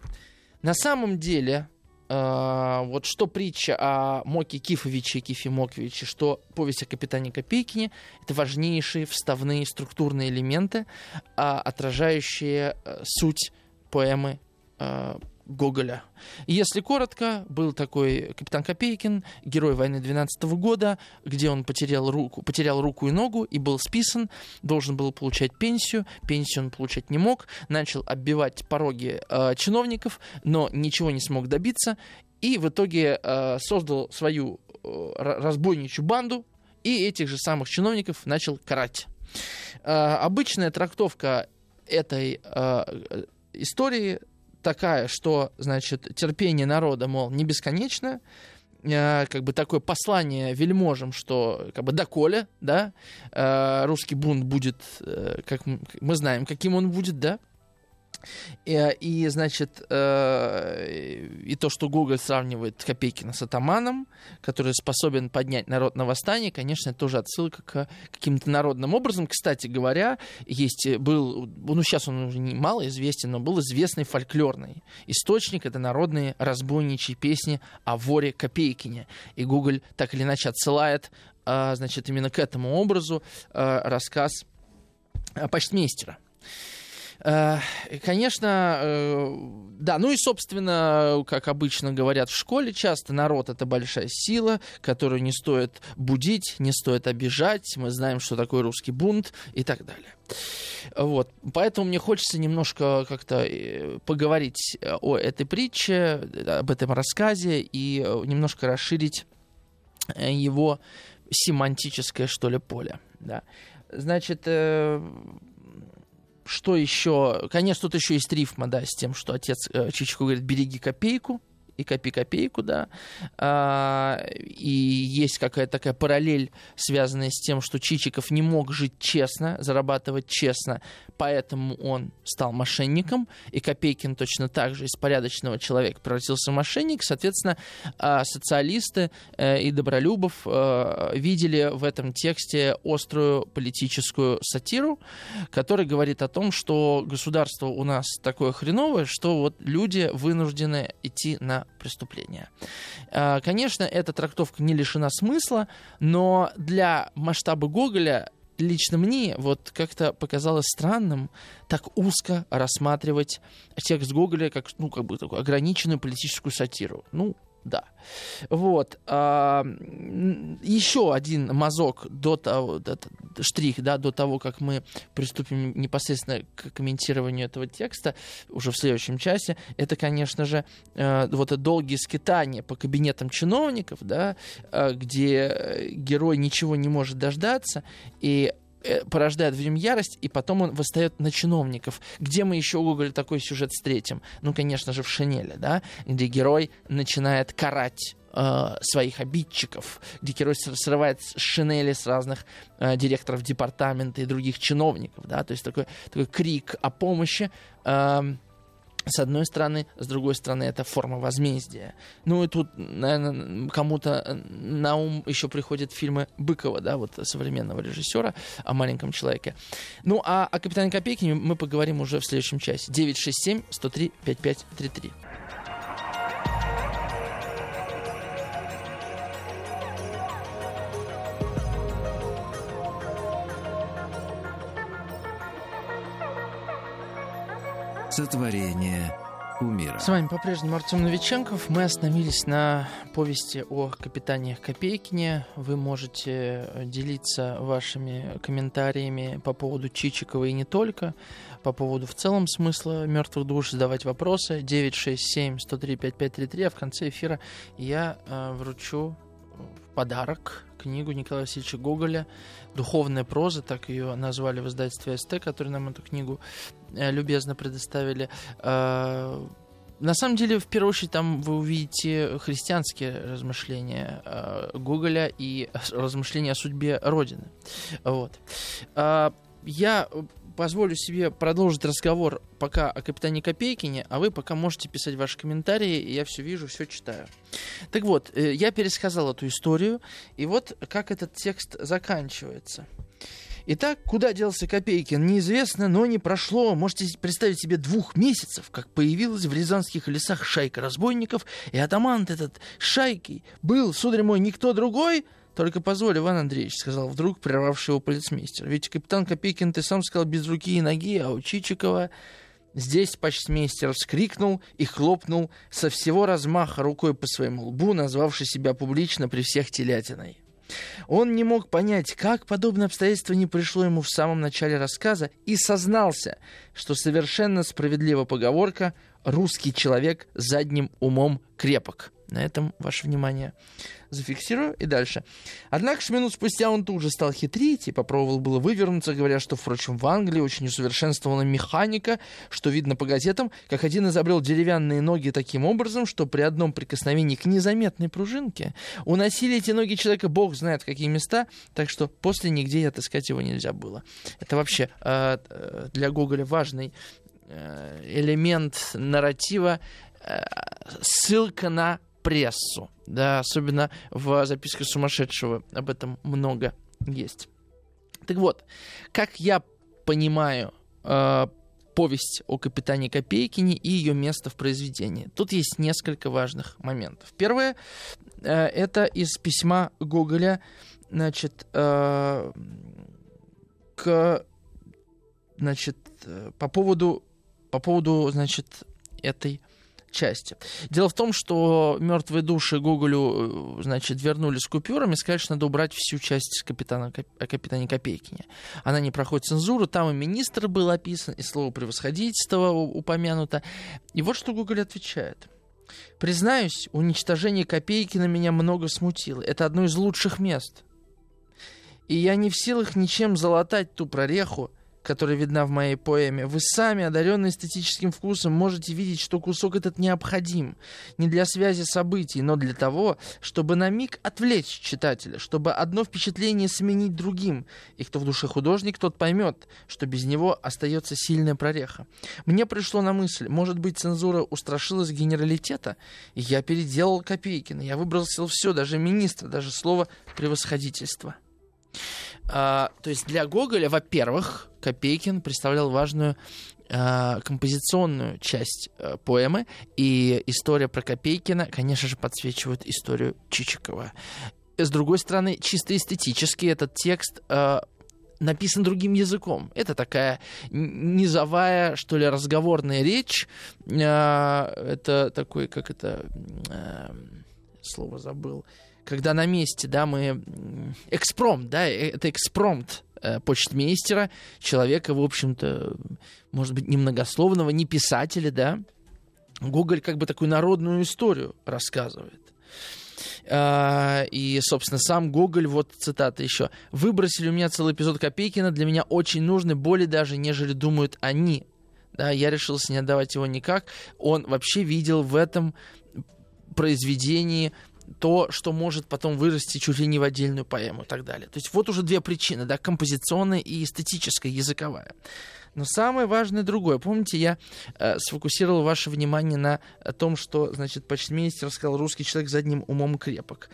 Speaker 2: На самом деле, э, вот что притча о Моке Кифовиче и Кифе Моковиче, что повесть о капитане Копейкине, это важнейшие вставные структурные элементы, э, отражающие э, суть поэмы э, Гоголя. если коротко, был такой капитан Копейкин, герой войны 12 года, где он потерял руку, потерял руку и ногу и был списан, должен был получать пенсию, пенсию он получать не мог, начал оббивать пороги э, чиновников, но ничего не смог добиться, и в итоге э, создал свою э, разбойничью банду, и этих же самых чиновников начал карать. Э, обычная трактовка этой э, истории такая, что, значит, терпение народа, мол, не бесконечно, э, как бы такое послание вельможам, что как бы доколе, да, э, русский бунт будет, э, как мы знаем, каким он будет, да, И, э, и, значит, э, и то, что Google сравнивает Копейкина с атаманом, который способен поднять народ на восстание, конечно, тоже отсылка к каким-то народным образом. Кстати говоря, есть э, был, ну сейчас он уже не мало известен, но был известный фольклорный источник, это народные разбойничьи песни о воре Копейкине. И Google так или иначе отсылает, э, значит, именно к этому образу э, рассказ почтмейстера. Э, конечно, э, да, ну и, собственно, как обычно говорят в школе часто, народ — это большая сила, которую не стоит будить, не стоит обижать, мы знаем, что такое русский бунт и так далее. Вот. Поэтому мне хочется немножко как-то э, поговорить о этой притче, об этом рассказе и немножко расширить его семантическое, что ли, поле. Да. Значит, что еще? Конечно, тут еще есть рифма, да, с тем, что отец э, Чичику говорит, береги копейку, и копи копейку, да. А, и есть какая-то такая параллель, связанная с тем, что Чичиков не мог жить честно, зарабатывать честно, поэтому он стал мошенником, и Копейкин точно так же из порядочного человека превратился в мошенник. Соответственно, а, социалисты э, и Добролюбов э, видели в этом тексте острую политическую сатиру, которая говорит о том, что государство у нас такое хреновое, что вот люди вынуждены идти на преступления. А, конечно, эта трактовка не лишена смысла, но для масштаба Гоголя лично мне вот как-то показалось странным так узко рассматривать текст Гоголя как, ну, как бы такую ограниченную политическую сатиру. Ну, да. Вот. А, еще один мазок до того, штрих, да, до того, как мы приступим непосредственно к комментированию этого текста уже в следующем часе, это, конечно же, э, вот долгие скитания по кабинетам чиновников, да, э, где герой ничего не может дождаться, и Э, порождает в нем ярость, и потом он восстает на чиновников. Где мы еще у Гоголя такой сюжет встретим? Ну, конечно же, в «Шинели», да, где герой начинает карать э, своих обидчиков, где герой срывает шинели с разных э, директоров департамента и других чиновников, да, то есть такой, такой крик о помощи, э, с одной стороны, с другой стороны, это форма возмездия. Ну и тут, наверное, кому-то на ум еще приходят фильмы Быкова, да, вот современного режиссера о маленьком человеке. Ну а о Капитане Копейкине мы поговорим уже в следующем часе. 967 103 5533.
Speaker 1: Сотворение умира.
Speaker 2: С вами по-прежнему Артем Новиченков. Мы остановились на повести о капитане Копейкине. Вы можете делиться вашими комментариями по поводу Чичикова и не только, по поводу в целом смысла мертвых душ, задавать вопросы. 967-103-5533, а в конце эфира я э, вручу подарок книгу Николая Васильевича Гоголя «Духовная проза», так ее назвали в издательстве СТ, которые нам эту книгу э, любезно предоставили. Э, на самом деле, в первую очередь, там вы увидите христианские размышления э, Гоголя и размышления о судьбе Родины. Вот. Я позволю себе продолжить разговор пока о капитане Копейкине, а вы пока можете писать ваши комментарии, и я все вижу, все читаю. Так вот, э, я пересказал эту историю, и вот как этот текст заканчивается. Итак, куда делся Копейкин, неизвестно, но не прошло, можете представить себе, двух месяцев, как появилась в рязанских лесах шайка разбойников, и атаман этот шайки был, сударь мой, никто другой, только позволь, Иван Андреевич, сказал вдруг прервавший его полицмейстер. Ведь капитан Копейкин, ты сам сказал, без руки и ноги, а у Чичикова... Здесь почтмейстер вскрикнул и хлопнул со всего размаха рукой по своему лбу, назвавший себя публично при всех телятиной. Он не мог понять, как подобное обстоятельство не пришло ему в самом начале рассказа, и сознался, что совершенно справедлива поговорка «русский человек задним умом крепок». На этом ваше внимание зафиксирую и дальше. Однако ж минут спустя он тут же стал хитрить и попробовал было вывернуться, говоря, что, впрочем, в Англии очень усовершенствована механика, что видно по газетам, как один изобрел деревянные ноги таким образом, что при одном прикосновении к незаметной пружинке уносили эти ноги человека бог знает в какие места, так что после нигде и отыскать его нельзя было. Это вообще э, э для Гоголя важный элемент нарратива, э, ссылка на прессу, да, особенно в записках сумасшедшего об этом много есть. Так вот, как я понимаю э, повесть о капитане Копейкине и ее место в произведении. Тут есть несколько важных моментов. Первое э, это из письма Гоголя, значит, э, к, значит, э, по поводу, по поводу, значит, этой части. Дело в том, что мертвые души Гоголю, э, значит, вернули с купюрами, сказали, что надо убрать всю часть капитана, о капитане Копейкине. Она не проходит цензуру, там и министр был описан, и слово превосходительство упомянуто. И вот что Гоголь отвечает. Признаюсь, уничтожение Копейкина меня много смутило. Это одно из лучших мест. И я не в силах ничем залатать ту прореху, которая видна в моей поэме, вы сами, одаренные эстетическим вкусом, можете видеть, что кусок этот необходим не для связи событий, но для того, чтобы на миг отвлечь читателя, чтобы одно впечатление сменить другим. И кто в душе художник, тот поймет, что без него остается сильная прореха. Мне пришло на мысль, может быть, цензура устрашилась генералитета, и я переделал Копейкина, я выбросил все, даже министра, даже слово «превосходительство». А, то есть для Гоголя, во-первых, Копейкин представлял важную а, композиционную часть а, поэмы, и история про Копейкина, конечно же, подсвечивает историю Чичикова. С другой стороны, чисто эстетически этот текст а, написан другим языком. Это такая низовая, что ли, разговорная речь. Это такой, как это... Слово забыл когда на месте, да, мы... Экспромт, да, э, это экспромт э, почтмейстера, человека, в общем-то, может быть, немногословного, не писателя, да. Гоголь как бы такую народную историю рассказывает. А, и, собственно, сам Гоголь, вот цитата еще. «Выбросили у меня целый эпизод Копейкина, для меня очень нужный, более даже, нежели думают они». Да, я решился не отдавать его никак. Он вообще видел в этом произведении то, что может потом вырасти чуть ли не в отдельную поэму и так далее. То есть вот уже две причины, да, композиционная и эстетическая, языковая. Но самое важное другое. Помните, я э, сфокусировал ваше внимание на том, что, значит, почтмейстер сказал, русский человек задним умом крепок.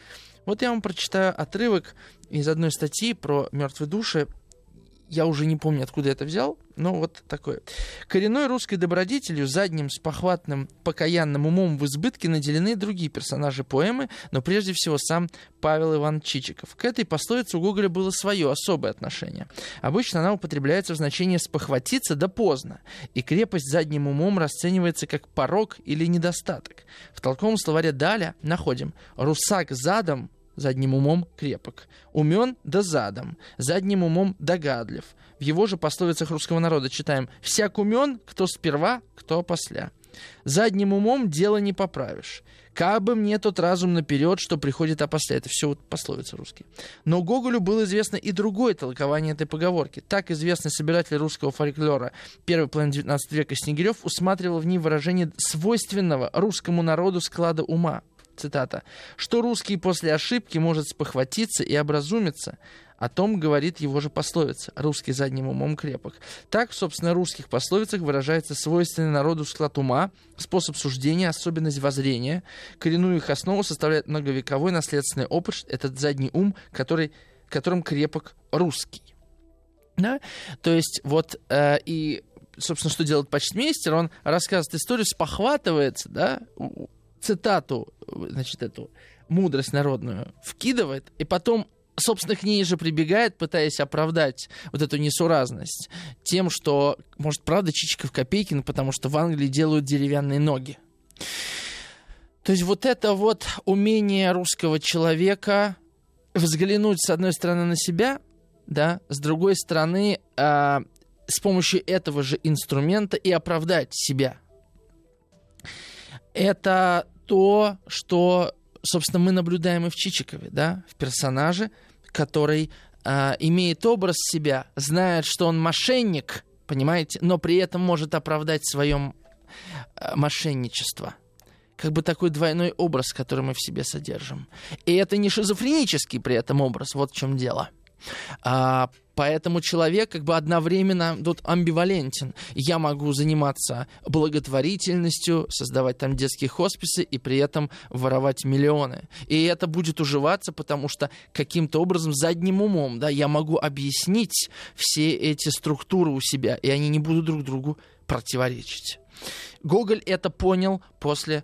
Speaker 2: Вот я вам прочитаю отрывок из одной статьи про мертвые души я уже не помню, откуда это взял, но вот такое. Коренной русской добродетелью, задним, спохватным, покаянным умом в избытке наделены другие персонажи поэмы, но прежде всего сам Павел Иван Чичиков. К этой пословице у Гоголя было свое особое отношение. Обычно она употребляется в значении «спохватиться да поздно», и крепость задним умом расценивается как порог или недостаток. В толковом словаре «Даля» находим «русак задом задним умом крепок, умен да задом, задним умом догадлив. В его же пословицах русского народа читаем «всяк умен, кто сперва, кто после». Задним умом дело не поправишь. Как бы мне тот разум наперед, что приходит опосля. Это все вот пословицы русские. Но Гоголю было известно и другое толкование этой поговорки. Так известный собиратель русского фольклора первый половины 19 века Снегирев усматривал в ней выражение свойственного русскому народу склада ума цитата, что русский после ошибки может спохватиться и образумиться. О том говорит его же пословица «русский задним умом крепок». Так, собственно, в русских пословицах выражается свойственный народу склад ума, способ суждения, особенность воззрения. Коренную их основу составляет многовековой наследственный опыт, этот задний ум, который, которым крепок русский. Да? То есть вот э, и собственно, что делает почтмейстер, он рассказывает историю, спохватывается, да, цитату, значит, эту мудрость народную вкидывает, и потом собственно, к ней же прибегает, пытаясь оправдать вот эту несуразность тем, что, может, правда, Чичиков Копейкин, потому что в Англии делают деревянные ноги. То есть вот это вот умение русского человека взглянуть, с одной стороны, на себя, да, с другой стороны, э, с помощью этого же инструмента и оправдать себя. Это то, что, собственно, мы наблюдаем и в Чичикове, да, в персонаже, который э, имеет образ себя, знает, что он мошенник, понимаете, но при этом может оправдать свое э, мошенничество. Как бы такой двойной образ, который мы в себе содержим. И это не шизофренический при этом образ, вот в чем дело. А, Поэтому человек как бы одновременно тут амбивалентен. Я могу заниматься благотворительностью, создавать там детские хосписы и при этом воровать миллионы. И это будет уживаться, потому что каким-то образом задним умом да, я могу объяснить все эти структуры у себя, и они не будут друг другу противоречить. Гоголь это понял после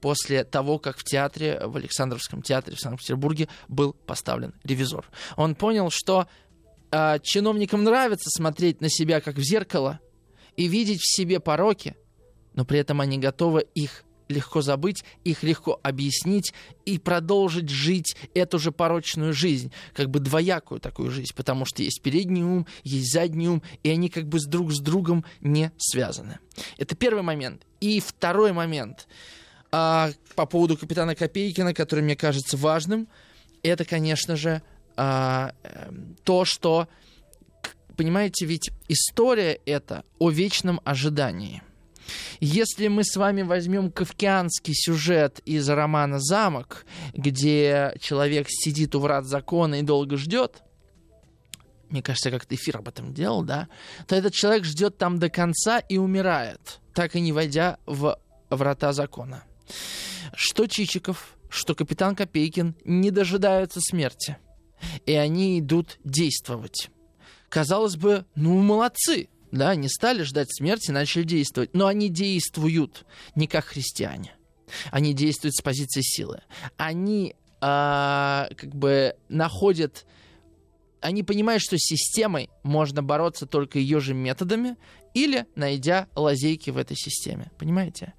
Speaker 2: после того, как в театре, в Александровском театре в Санкт-Петербурге был поставлен ревизор. Он понял, что э, чиновникам нравится смотреть на себя как в зеркало и видеть в себе пороки, но при этом они готовы их легко забыть, их легко объяснить и продолжить жить эту же порочную жизнь, как бы двоякую такую жизнь, потому что есть передний ум, есть задний ум, и они как бы друг с другом не связаны. Это первый момент. И второй момент а, по поводу капитана Копейкина, который мне кажется важным, это, конечно же, а, эм, то, что, понимаете, ведь история это о вечном ожидании. Если мы с вами возьмем кавкианский сюжет из романа «Замок», где человек сидит у врат закона и долго ждет, мне кажется, как-то эфир об этом делал, да, то этот человек ждет там до конца и умирает, так и не войдя в врата закона. Что Чичиков, что капитан Копейкин не дожидаются смерти, и они идут действовать. Казалось бы, ну молодцы, да, не стали ждать смерти, начали действовать. Но они действуют не как христиане. Они действуют с позиции силы. Они э, как бы находят они понимают, что с системой можно бороться только ее же методами или найдя лазейки в этой системе. Понимаете?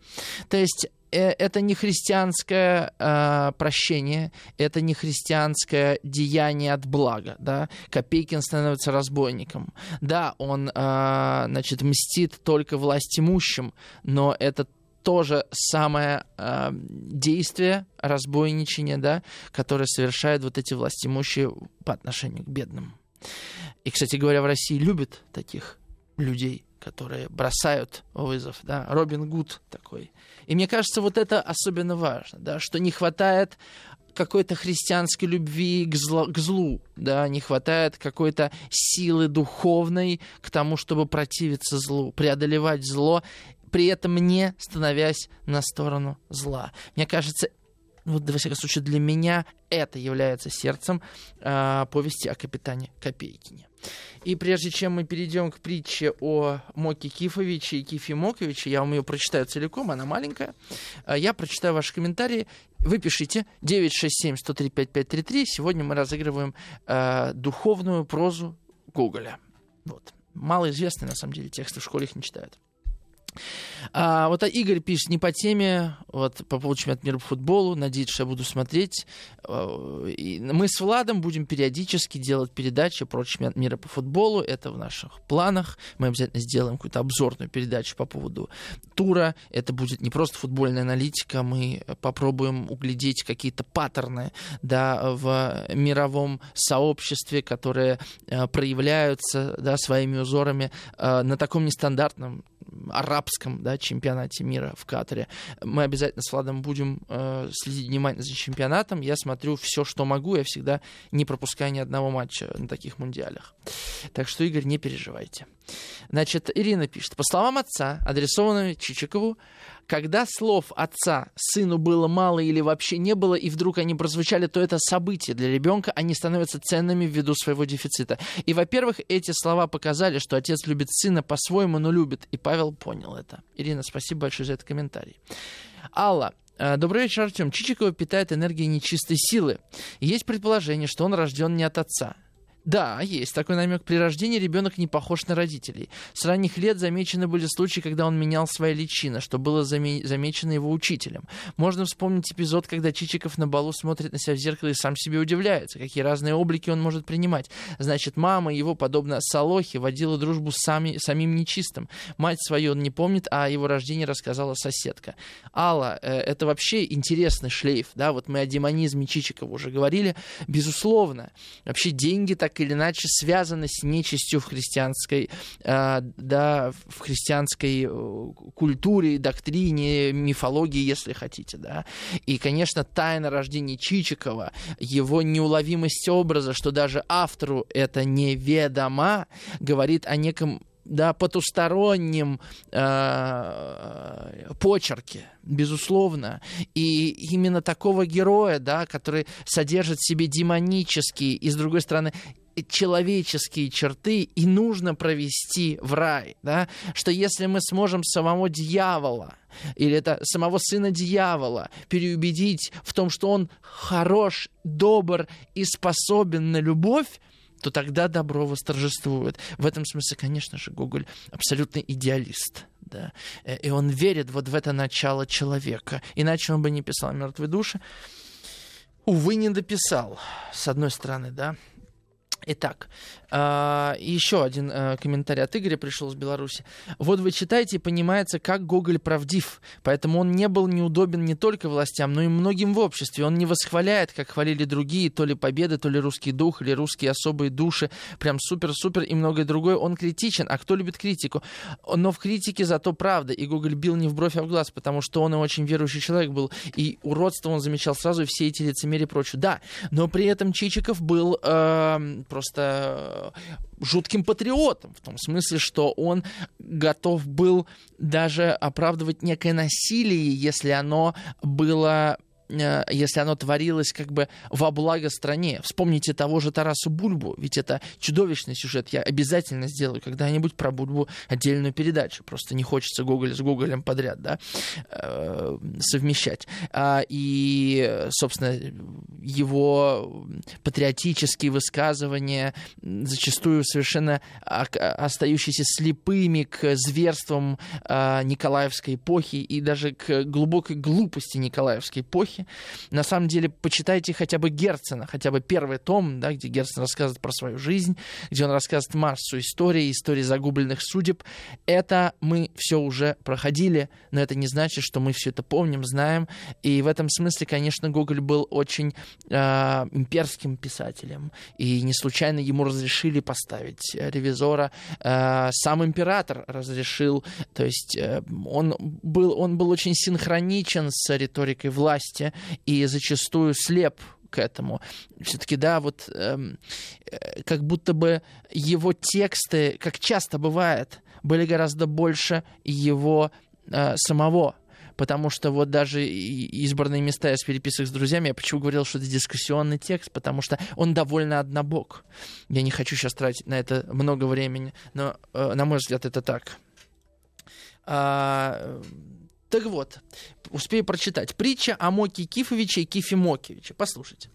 Speaker 2: То есть Э, это не христианское э, прощение, это не христианское деяние от блага, да. Копейкин становится разбойником. Да, он, э, значит, мстит только власть имущим, но это тоже самое э, действие разбойничания, да, которое совершают вот эти властимущие по отношению к бедным. И, кстати говоря, в России любят таких людей, которые бросают вызов, да, Робин Гуд такой. И мне кажется, вот это особенно важно, да, что не хватает какой-то христианской любви к, зло, к злу, да, не хватает какой-то силы духовной к тому, чтобы противиться злу, преодолевать зло, при этом не становясь на сторону зла. Мне кажется, вот, во всяком случае, для меня это является сердцем э, повести о капитане Копейкине. И прежде чем мы перейдем к притче о Моке Кифовиче и Кифе Моковиче, я вам ее прочитаю целиком, она маленькая. Э, я прочитаю ваши комментарии. Вы пишите 967-103-5533. Сегодня мы разыгрываем э, духовную прозу Гоголя. Вот. Малоизвестные, на самом деле, тексты в школе их не читают. А, вот а Игорь пишет не по теме, вот по поводу чемпионата мира по футболу, надеюсь, что я буду смотреть. А, и мы с Владом будем периодически делать передачи про чемпионат мира по футболу, это в наших планах. Мы обязательно сделаем какую-то обзорную передачу по поводу тура. Это будет не просто футбольная аналитика, мы попробуем углядеть какие-то паттерны да, в мировом сообществе, которые э, проявляются да, своими узорами э, на таком нестандартном арабском да, чемпионате мира в Катаре. Мы обязательно с Владом будем э, следить внимательно за чемпионатом. Я смотрю все, что могу. Я всегда не пропускаю ни одного матча на таких мундиалях. Так что, Игорь, не переживайте. Значит, Ирина пишет. По словам отца, адресованного Чичикову, когда слов отца сыну было мало или вообще не было, и вдруг они прозвучали, то это событие для ребенка, они становятся ценными ввиду своего дефицита. И, во-первых, эти слова показали, что отец любит сына по-своему, но любит. И Павел понял это. Ирина, спасибо большое за этот комментарий. Алла, э, Добрый вечер, Артем. Чичикова питает энергией нечистой силы. Есть предположение, что он рожден не от отца. Да, есть такой намек. При рождении ребенок не похож на родителей. С ранних лет замечены были случаи, когда он менял свои личины, что было заме- замечено его учителем. Можно вспомнить эпизод, когда Чичиков на балу смотрит на себя в зеркало и сам себе удивляется, какие разные облики он может принимать. Значит, мама его, подобно Салохе, водила дружбу с сами, самим нечистым. Мать свою он не помнит, а о его рождении рассказала соседка. Алла, э, это вообще интересный шлейф, да, вот мы о демонизме Чичикова уже говорили. Безусловно, вообще деньги так так или иначе связано с нечистью в христианской, э, да, в христианской э, культуре, доктрине, мифологии, если хотите, да. И, конечно, тайна рождения Чичикова, его неуловимость образа, что даже автору это неведомо, говорит о неком да, потустороннем э, почерке, безусловно. И именно такого героя, да, который содержит в себе демонические и, с другой стороны, человеческие черты и нужно провести в рай, да, что если мы сможем самого дьявола или это самого сына дьявола переубедить в том, что он хорош, добр и способен на любовь, то тогда добро восторжествует. В этом смысле, конечно же, Гоголь абсолютно идеалист. Да? Э, и он верит вот в это начало человека. Иначе он бы не писал «Мертвые души». Увы, не дописал, с одной стороны, да. Итак, а, еще один а, комментарий от Игоря пришел из Беларуси. Вот вы читаете и понимается, как Гоголь правдив. Поэтому он не был неудобен не только властям, но и многим в обществе. Он не восхваляет, как хвалили другие, то ли победы, то ли русский дух, или русские особые души. Прям супер-супер и многое другое. Он критичен. А кто любит критику? Но в критике зато правда. И Гоголь бил не в бровь, а в глаз, потому что он и очень верующий человек был. И уродство он замечал сразу, и все эти лицемерие и прочее. Да, но при этом Чичиков был э, просто жутким патриотом, в том смысле, что он готов был даже оправдывать некое насилие, если оно было Э, если оно творилось как бы во благо стране. Вспомните того же Тарасу Бульбу, ведь это чудовищный сюжет. Я обязательно сделаю когда-нибудь про Бульбу отдельную передачу. Просто не хочется Гоголь с Гоголем подряд да, э, совмещать. А, и, собственно, его патриотические высказывания, зачастую совершенно остающиеся слепыми к зверствам а, Николаевской эпохи и даже к глубокой глупости Николаевской эпохи, эпохи. На самом деле, почитайте хотя бы Герцена, хотя бы первый том, да, где Герцен рассказывает про свою жизнь, где он рассказывает массу историй, истории загубленных судеб. Это мы все уже проходили, но это не значит, что мы все это помним, знаем. И в этом смысле, конечно, Гоголь был очень э, имперским писателем. И не случайно ему разрешили поставить ревизора. Э, сам император разрешил. То есть э, он, был, он был очень синхроничен с риторикой власти и зачастую слеп к этому. Все-таки, да, вот эм, э, как будто бы его тексты, как часто бывает, были гораздо больше его э, самого. Потому что вот даже избранные места из переписок с друзьями, я почему говорил, что это дискуссионный текст, потому что он довольно однобок. Я не хочу сейчас тратить на это много времени, но, э, на мой взгляд, это так. А, так вот, успею прочитать. Притча о Моке Кифовиче и Кифе Мокевиче. Послушайте.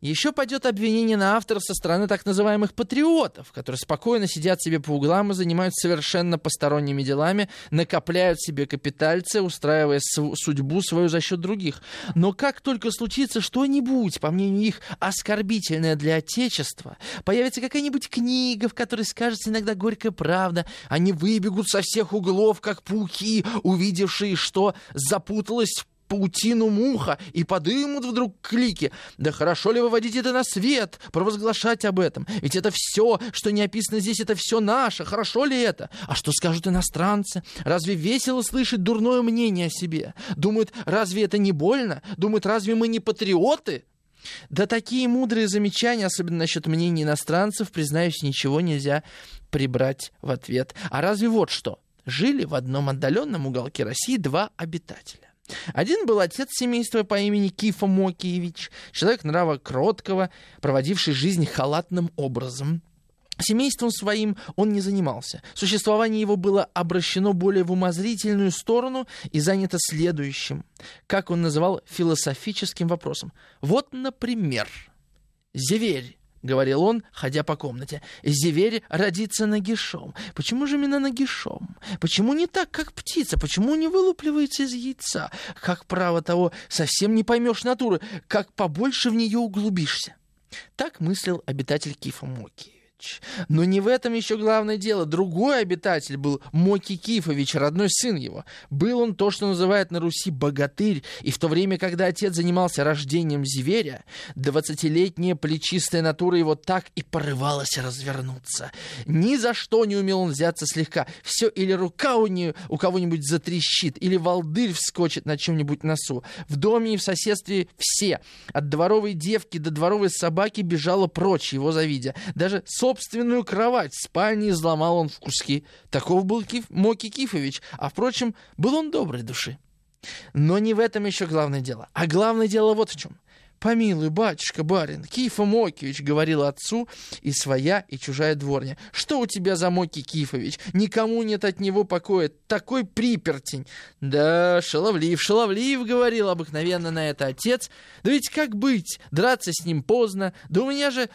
Speaker 2: Еще пойдет обвинение на авторов со стороны так называемых патриотов, которые спокойно сидят себе по углам и занимаются совершенно посторонними делами, накопляют себе капитальцы, устраивая судьбу свою за счет других. Но как только случится что-нибудь, по мнению их, оскорбительное для Отечества, появится какая-нибудь книга, в которой скажется иногда горькая правда, они выбегут со всех углов, как пауки, увидевшие, что запуталась в паутину муха и подымут вдруг клики. Да хорошо ли выводить это на свет, провозглашать об этом? Ведь это все, что не описано здесь, это все наше. Хорошо ли это? А что скажут иностранцы? Разве весело слышать дурное мнение о себе? Думают, разве это не больно? Думают, разве мы не патриоты? Да такие мудрые замечания, особенно насчет мнений иностранцев, признаюсь, ничего нельзя прибрать в ответ. А разве вот что? Жили в одном отдаленном уголке России два обитателя. Один был отец семейства по имени Кифа Мокиевич, человек нрава кроткого, проводивший жизнь халатным образом. Семейством своим он не занимался. Существование его было обращено более в умозрительную сторону и занято следующим, как он называл, философическим вопросом. Вот, например, Зеверь — говорил он, ходя по комнате. «Зверь родится нагишом. Почему же именно нагишом? Почему не так, как птица? Почему не вылупливается из яйца? Как право того, совсем не поймешь натуры, как побольше в нее углубишься?» Так мыслил обитатель Кифа Мокиевич. Кифович. Но не в этом еще главное дело. Другой обитатель был Моки Кифович, родной сын его. Был он то, что называют на Руси богатырь, и в то время, когда отец занимался рождением зверя, двадцатилетняя плечистая натура его так и порывалась развернуться. Ни за что не умел он взяться слегка. Все или рука у, нее, у кого-нибудь затрещит, или волдырь вскочит на чем-нибудь носу. В доме и в соседстве все, от дворовой девки до дворовой собаки, бежала прочь, его завидя. Даже собственную кровать в спальне изломал он в куски. Таков был Киф, Моки Кифович, а, впрочем, был он доброй души. Но не в этом еще главное дело. А главное дело вот в чем. «Помилуй, батюшка, барин, Кифа Мокевич», — говорил отцу и своя, и чужая дворня. «Что у тебя за Моки Кифович? Никому нет от него покоя. Такой припертень». «Да, шаловлив, шаловлив», — говорил обыкновенно на это отец. «Да ведь как быть? Драться с ним поздно. Да у меня же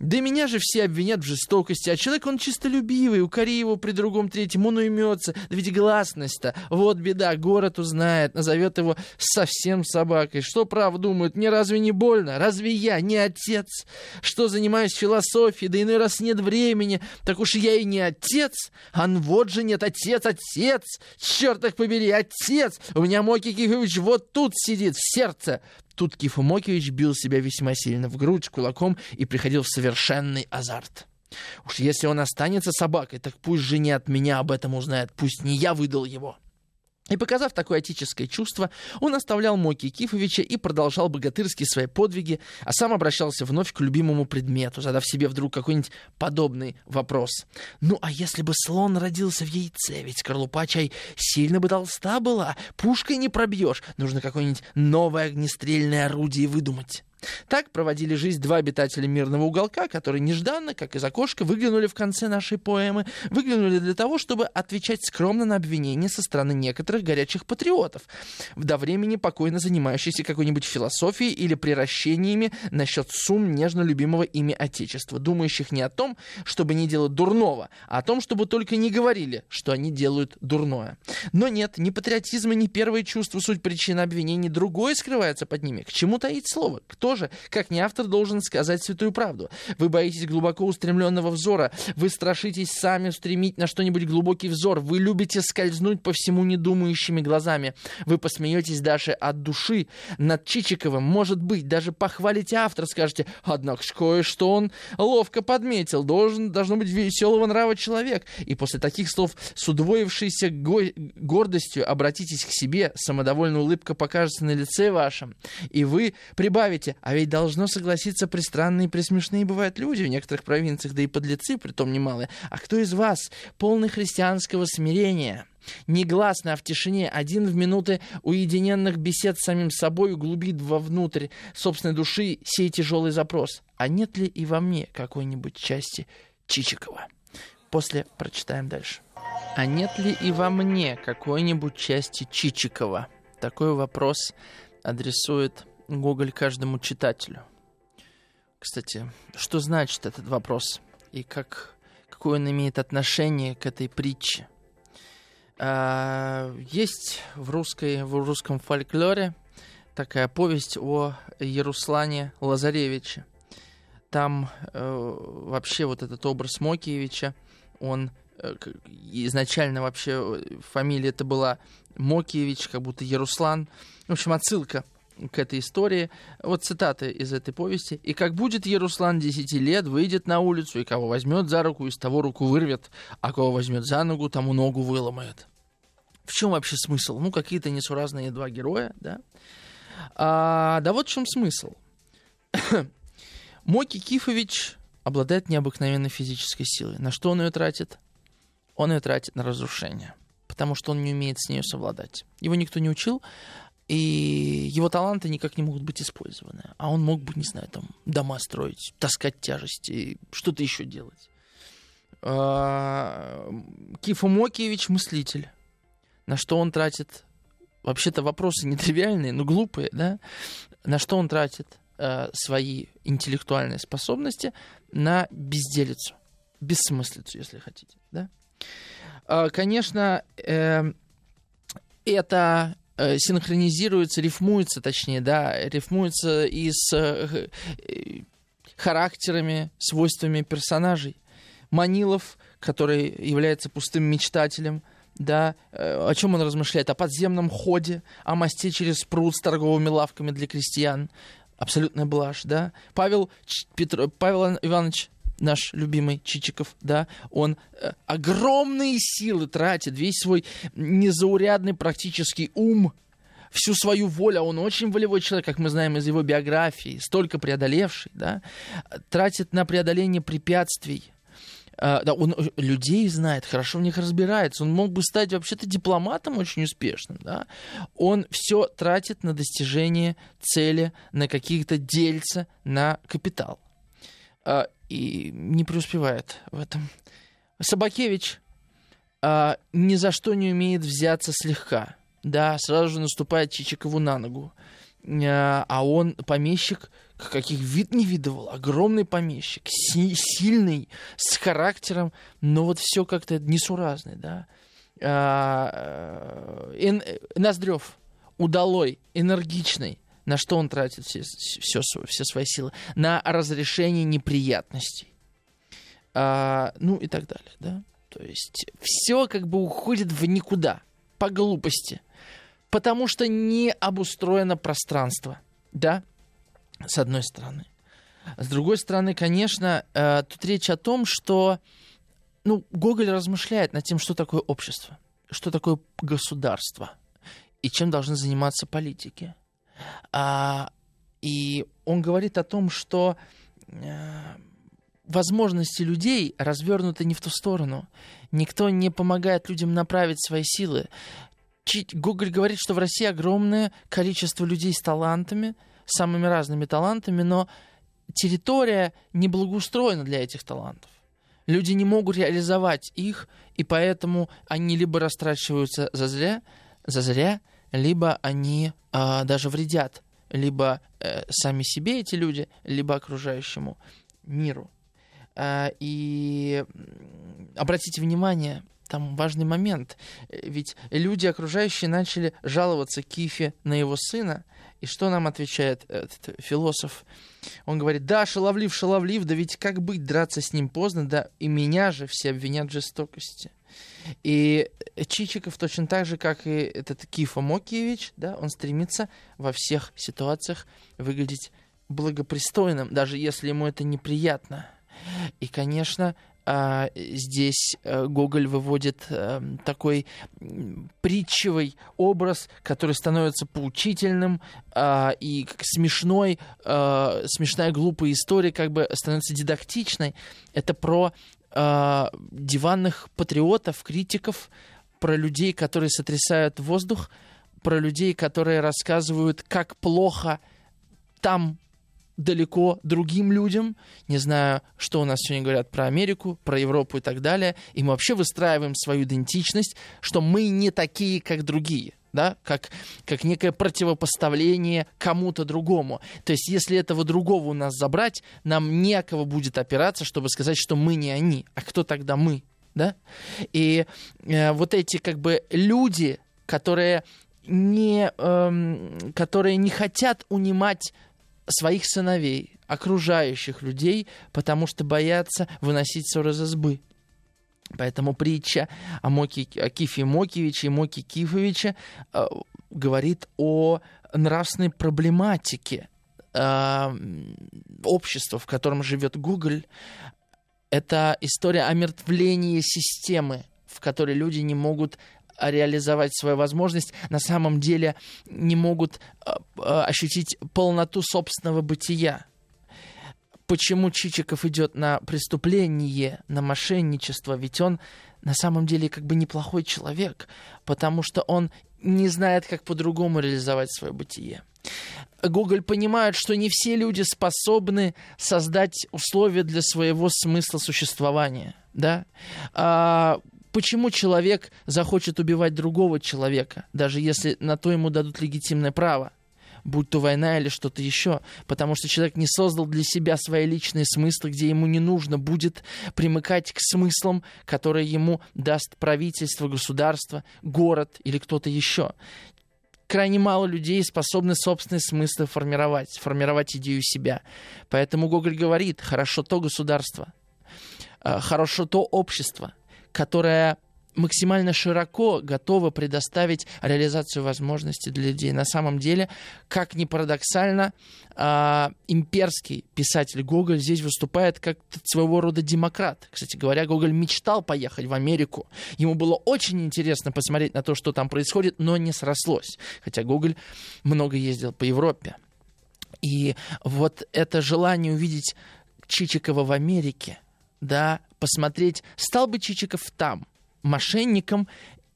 Speaker 2: да меня же все обвинят в жестокости, а человек он чистолюбивый, укори его при другом третьем, он уймется. Да ведь гласность-то, вот беда, город узнает, назовет его совсем собакой. Что прав думают, мне разве не больно? Разве я не отец? Что занимаюсь философией, да иной раз нет времени, так уж я и не отец. А вот же нет, отец, отец, черт их побери, отец. У меня Моки Кифович вот тут сидит, в сердце. Тут Кифомокевич бил себя весьма сильно в грудь кулаком и приходил в совершенный азарт. Уж если он останется собакой, так пусть же не от меня об этом узнает, пусть не я выдал его. И показав такое отеческое чувство, он оставлял Моки Кифовича и продолжал богатырские свои подвиги, а сам обращался вновь к любимому предмету, задав себе вдруг какой-нибудь подобный вопрос. Ну, а если бы слон родился в яйце, ведь скорлупа чай сильно бы толста была, пушкой не пробьешь, нужно какое-нибудь новое огнестрельное орудие выдумать. Так проводили жизнь два обитателя мирного уголка, которые нежданно, как из окошка, выглянули в конце нашей поэмы, выглянули для того, чтобы отвечать скромно на обвинения со стороны некоторых горячих патриотов, до времени покойно занимающихся какой-нибудь философией или приращениями насчет сумм нежно любимого ими Отечества, думающих не о том, чтобы не делать дурного, а о том, чтобы только не говорили, что они делают дурное. Но нет, ни патриотизма, ни первое чувство, суть причины обвинений, другое скрывается под ними. К чему таить слово? Кто тоже, как не автор, должен сказать святую правду. Вы боитесь глубоко устремленного взора, вы страшитесь сами устремить на что-нибудь глубокий взор, вы любите скользнуть по всему недумающими глазами, вы посмеетесь даже от души над Чичиковым, может быть, даже похвалите автора, скажете, однако кое-что он ловко подметил, должен, должно быть веселого нрава человек. И после таких слов с удвоившейся го гордостью обратитесь к себе, самодовольная улыбка покажется на лице вашем, и вы прибавите, а ведь должно согласиться пристранные и присмешные бывают люди в некоторых провинциях, да и подлецы, притом немалые. А кто из вас полный христианского смирения? Негласно, а в тишине, один в минуты уединенных бесед с самим собой углубит вовнутрь собственной души сей тяжелый запрос. А нет ли и во мне какой-нибудь части Чичикова? После прочитаем дальше. А нет ли и во мне какой-нибудь части Чичикова? Такой вопрос адресует Гоголь каждому читателю. Кстати, что значит этот вопрос и как, какое он имеет отношение к этой притче? А, есть в, русской, в русском фольклоре такая повесть о Яруслане Лазаревиче. Там э, вообще вот этот образ Мокиевича, он э, изначально вообще э, фамилия это была Мокиевич, как будто Яруслан. В общем, отсылка к этой истории. Вот цитаты из этой повести. «И как будет Яруслан десяти лет, выйдет на улицу, и кого возьмет за руку, из того руку вырвет, а кого возьмет за ногу, тому ногу выломает». В чем вообще смысл? Ну, какие-то несуразные два героя, да? А, да вот в чем смысл. Моки Кифович обладает необыкновенной физической силой. На что он ее тратит? Он ее тратит на разрушение, потому что он не умеет с ней совладать. Его никто не учил, и его таланты никак не могут быть использованы. А он мог бы, не знаю, там, дома строить, таскать тяжести, что-то еще делать. А, Кифа Мокиевич мыслитель. На что он тратит... Вообще-то вопросы нетривиальные, но глупые, да? На что он тратит э, свои интеллектуальные способности? На безделицу. Бессмыслицу, если хотите, да? Э, конечно, э, это синхронизируется, рифмуется, точнее, да, рифмуется и с э, характерами, свойствами персонажей. Манилов, который является пустым мечтателем, да, э, о чем он размышляет? О подземном ходе, о мосте через пруд с торговыми лавками для крестьян. Абсолютная блажь, да. Павел, Петр, Павел Иванович наш любимый Чичиков, да, он э, огромные силы тратит, весь свой незаурядный практический ум, всю свою волю, а он очень волевой человек, как мы знаем из его биографии, столько преодолевший, да, тратит на преодоление препятствий, Uh, да, он э, людей знает, хорошо в них разбирается. Он мог бы стать вообще-то дипломатом очень успешным. Да? Он все тратит на достижение цели, на каких-то дельца, на капитал. И не преуспевает в этом. Собакевич uh, ни за что не умеет взяться слегка. Да, сразу же наступает Чичикову на ногу. А он помещик, каких вид не видывал, огромный помещик, си- сильный, с характером, но вот все как-то несуразный, да. А, э, Ноздрев, удалой, энергичный, на что он тратит все, все, все свои силы? На разрешение неприятностей. А, ну и так далее, да. То есть все как бы уходит в никуда, по глупости. Потому что не обустроено пространство, да, с одной стороны. С другой стороны, конечно, э, тут речь о том, что ну, Гоголь размышляет над тем, что такое общество, что такое государство и чем должны заниматься политики. А, и он говорит о том, что а, возможности людей развернуты не в ту сторону. Никто не помогает людям направить свои силы. Гоголь говорит, что в России огромное количество людей с талантами, самыми разными талантами, но территория не благоустроена для этих талантов. Люди не могут реализовать их, и поэтому они либо растрачиваются за зря либо они а, даже вредят либо э, сами себе эти люди, либо окружающему миру. А, и обратите внимание, там важный момент, ведь люди окружающие начали жаловаться Кифе на его сына, и что нам отвечает этот философ? Он говорит, да, шаловлив, шаловлив, да ведь как быть, драться с ним поздно, да и меня же все обвинят в жестокости. И Чичиков точно так же, как и этот Кифа Мокиевич, да, он стремится во всех ситуациях выглядеть благопристойным, даже если ему это неприятно. И, конечно, а, здесь э, Гоголь выводит э, такой притчевый образ, который становится поучительным а, и смешной, а, смешная глупая история как бы становится дидактичной. Это про диванных патриотов, критиков, про людей, которые сотрясают воздух, про людей, которые рассказывают, как плохо там далеко другим людям. Не знаю, что у нас сегодня говорят про Америку, про Европу и так далее. И мы вообще выстраиваем свою идентичность, что мы не такие, как другие. Да, как, как некое противопоставление кому-то другому. То есть, если этого другого у нас забрать, нам некого будет опираться, чтобы сказать, что мы не они, а кто тогда мы, да? И э, вот эти как бы люди, которые не, эм, которые не хотят унимать своих сыновей, окружающих людей, потому что боятся выносить ссор из избы. Поэтому притча о, Моки, о Кифе Мокевиче и Моки Кифовиче э, говорит о нравственной проблематике э, общества, в котором живет Гоголь. Это история о системы, в которой люди не могут реализовать свою возможность, на самом деле не могут э, э, ощутить полноту собственного бытия. Почему Чичиков идет на преступление, на мошенничество? Ведь он на самом деле как бы неплохой человек, потому что он не знает, как по-другому реализовать свое бытие. Гоголь понимает, что не все люди способны создать условия для своего смысла существования. Да? А, почему человек захочет убивать другого человека, даже если на то ему дадут легитимное право? Будь то война или что-то еще, потому что человек не создал для себя свои личные смыслы, где ему не нужно будет примыкать к смыслам, которые ему даст правительство, государство, город или кто-то еще. Крайне мало людей способны собственные смыслы формировать, формировать идею себя. Поэтому Гоголь говорит, хорошо то государство, э, хорошо то общество, которое максимально широко готова предоставить реализацию возможностей для людей. На самом деле, как ни парадоксально, э, имперский писатель Гоголь здесь выступает как своего рода демократ. Кстати говоря, Гоголь мечтал поехать в Америку. Ему было очень интересно посмотреть на то, что там происходит, но не срослось. Хотя Гоголь много ездил по Европе. И вот это желание увидеть Чичикова в Америке, да, посмотреть, стал бы Чичиков там – мошенником,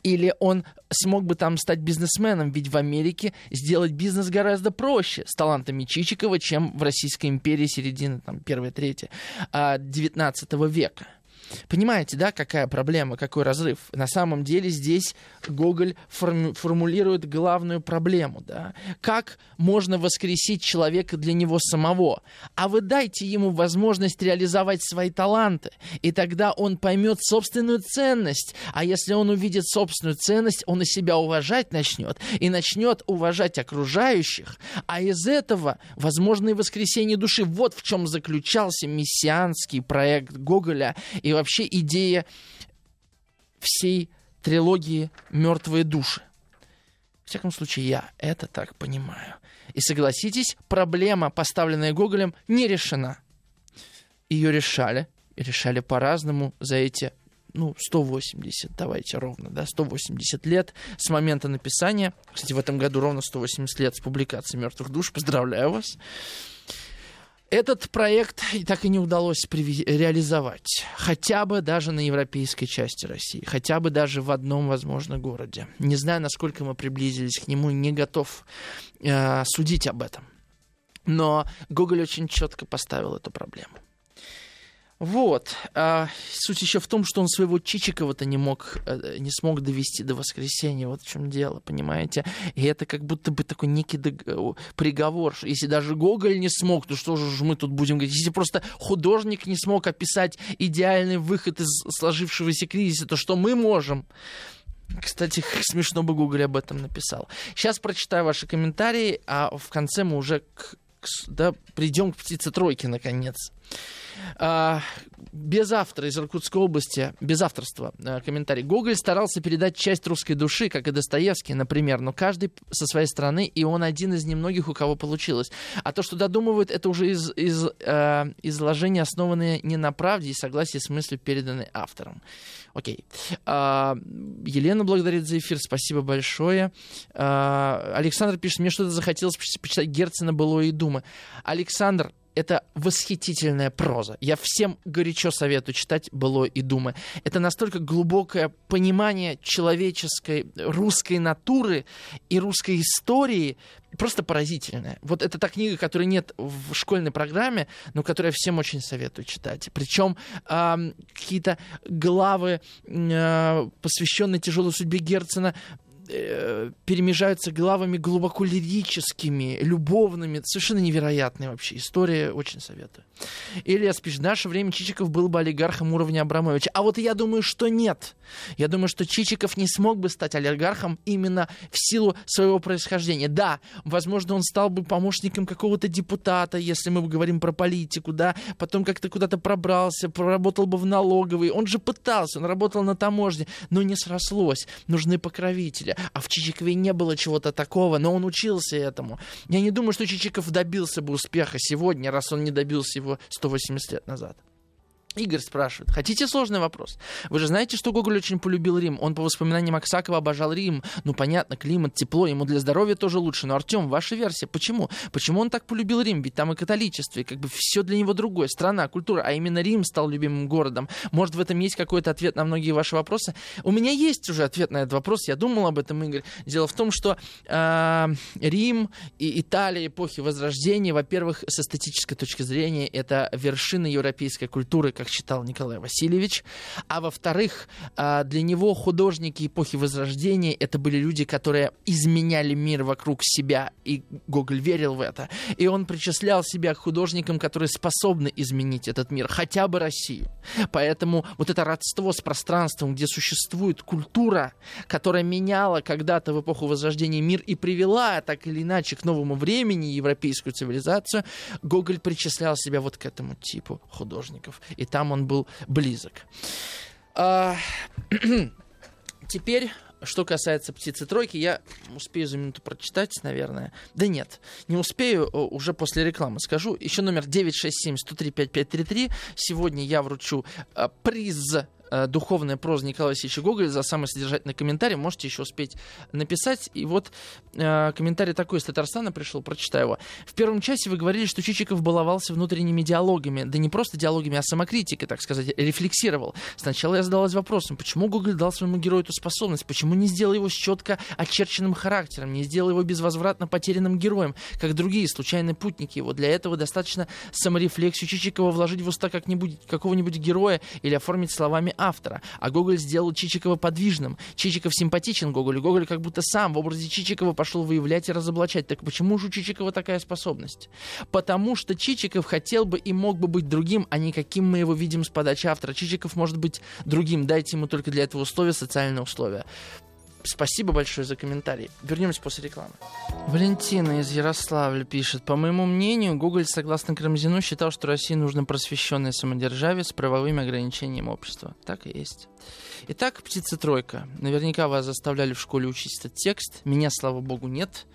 Speaker 2: или он смог бы там стать бизнесменом, ведь в Америке сделать бизнес гораздо проще с талантами Чичикова, чем в Российской империи середины, там, первой трети 19 а, века. Понимаете, да, какая проблема, какой разрыв? На самом деле здесь Гоголь форму- формулирует главную проблему, да. Как можно воскресить человека для него самого? А вы дайте ему возможность реализовать свои таланты, и тогда он поймет собственную ценность. А если он увидит собственную ценность, он и себя уважать начнет, и начнет уважать окружающих. А из этого возможно и воскресение души. Вот в чем заключался мессианский проект Гоголя и вообще идея всей трилогии «Мертвые души». В всяком случае, я это так понимаю. И согласитесь, проблема, поставленная Гоголем, не решена. Ее решали, решали по-разному за эти, ну, 180, давайте ровно, да, 180 лет с момента написания. Кстати, в этом году ровно 180 лет с публикации «Мертвых душ». Поздравляю вас. Этот проект так и не удалось реализовать. Хотя бы даже на европейской части России. Хотя бы даже в одном, возможно, городе. Не знаю, насколько мы приблизились к нему, не готов э, судить об этом. Но Гоголь очень четко поставил эту проблему. Вот. А, суть еще в том, что он своего Чичикова-то не мог, э, не смог довести до воскресенья. Вот в чем дело, понимаете? И это как будто бы такой некий дог... приговор. Если даже Гоголь не смог, то что же мы тут будем говорить? Если просто художник не смог описать идеальный выход из сложившегося кризиса, то что мы можем? Кстати, смешно бы Гоголь об этом написал. Сейчас прочитаю ваши комментарии, а в конце мы уже к, к, да, придем к птице тройки наконец. А, без автора из Иркутской области, без авторства а, комментарий. Гоголь старался передать часть русской души, как и Достоевский, например, но каждый со своей стороны, и он один из немногих, у кого получилось. А то, что додумывают, это уже из, из, э, изложения, основанные не на правде и согласии с мыслью, переданной автором. Окей. А, Елена благодарит за эфир, спасибо большое. А, Александр пишет, мне что-то захотелось почитать Герцена «Былое и думы». Александр, это восхитительная проза. Я всем горячо советую читать «Было и думы». Это настолько глубокое понимание человеческой русской натуры и русской истории, просто поразительное. Вот это та книга, которой нет в школьной программе, но которую я всем очень советую читать. Причем э, какие-то главы, э, посвященные тяжелой судьбе Герцена, э, перемежаются главами глубоко лирическими, любовными. Совершенно невероятная вообще история. Очень советую. Ильяс пишет, в наше время Чичиков был бы олигархом уровня Абрамовича. А вот я думаю, что нет. Я думаю, что Чичиков не смог бы стать олигархом именно в силу своего происхождения. Да, возможно, он стал бы помощником какого-то депутата, если мы говорим про политику, да, потом как-то куда-то пробрался, проработал бы в налоговой. Он же пытался, он работал на таможне, но не срослось. Нужны покровители. А в Чичикове не было чего-то такого, но он учился этому. Я не думаю, что Чичиков добился бы успеха сегодня, раз он не добился его 180 лет назад. Игорь спрашивает, хотите сложный вопрос? Вы же знаете, что Гоголь очень полюбил Рим. Он по воспоминаниям Аксакова обожал Рим. Ну, понятно, климат, тепло, ему для здоровья тоже лучше. Но, Артем, ваша версия, почему? Почему он так полюбил Рим? Ведь там и католичество, и как бы все для него другое. Страна, культура, а именно Рим стал любимым городом. Может, в этом есть какой-то ответ на многие ваши вопросы? У меня есть уже ответ на этот вопрос. Я думал об этом, Игорь. Дело в том, что э, Рим и Италия эпохи Возрождения, во-первых, с эстетической точки зрения, это вершина европейской культуры, как считал Николай Васильевич. А во-вторых, а, для него художники эпохи Возрождения это были люди, которые изменяли мир вокруг себя, и Гоголь верил в это. И он причислял себя к художникам, которые способны изменить этот мир, хотя бы Россию. Поэтому вот это родство с пространством, где существует культура, которая меняла когда-то в эпоху Возрождения мир и привела так или иначе к новому времени европейскую цивилизацию, Гоголь причислял себя вот к этому типу художников. И там он был близок. А, теперь что касается птицы тройки, я успею за минуту прочитать, наверное. Да нет, не успею, уже после рекламы скажу. Еще номер 967-103-5533. Сегодня я вручу а, приз Э, духовная проза Николая Васильевича Гоголя за самый содержательный комментарий. Можете еще успеть написать. И вот э, комментарий такой из Татарстана пришел, прочитаю его. В первом часе вы говорили, что Чичиков баловался внутренними диалогами. Да не просто диалогами, а самокритикой, так сказать, рефлексировал. Сначала я задалась вопросом, почему Гоголь дал своему герою эту способность? Почему не сделал его с четко очерченным характером? Не сделал его безвозвратно потерянным героем, как другие случайные путники его? Для этого достаточно саморефлексию Чичикова вложить в уста как-нибудь, какого-нибудь героя или оформить словами автора. А Гоголь сделал Чичикова подвижным. Чичиков симпатичен Гоголю. Гоголь как будто сам в образе Чичикова пошел выявлять и разоблачать. Так почему же у Чичикова такая способность? Потому что Чичиков хотел бы и мог бы быть другим, а не каким мы его видим с подачи автора. Чичиков может быть другим. Дайте ему только для этого условия социальные условия. Спасибо большое за комментарий. Вернемся после рекламы. Валентина из Ярославля пишет. По моему мнению, Гоголь, согласно Карамзину, считал, что России нужно просвещенное самодержавие с правовыми ограничениями общества. Так и есть. Итак, птица тройка. Наверняка вас заставляли в школе учить этот текст. Меня, слава богу, нет.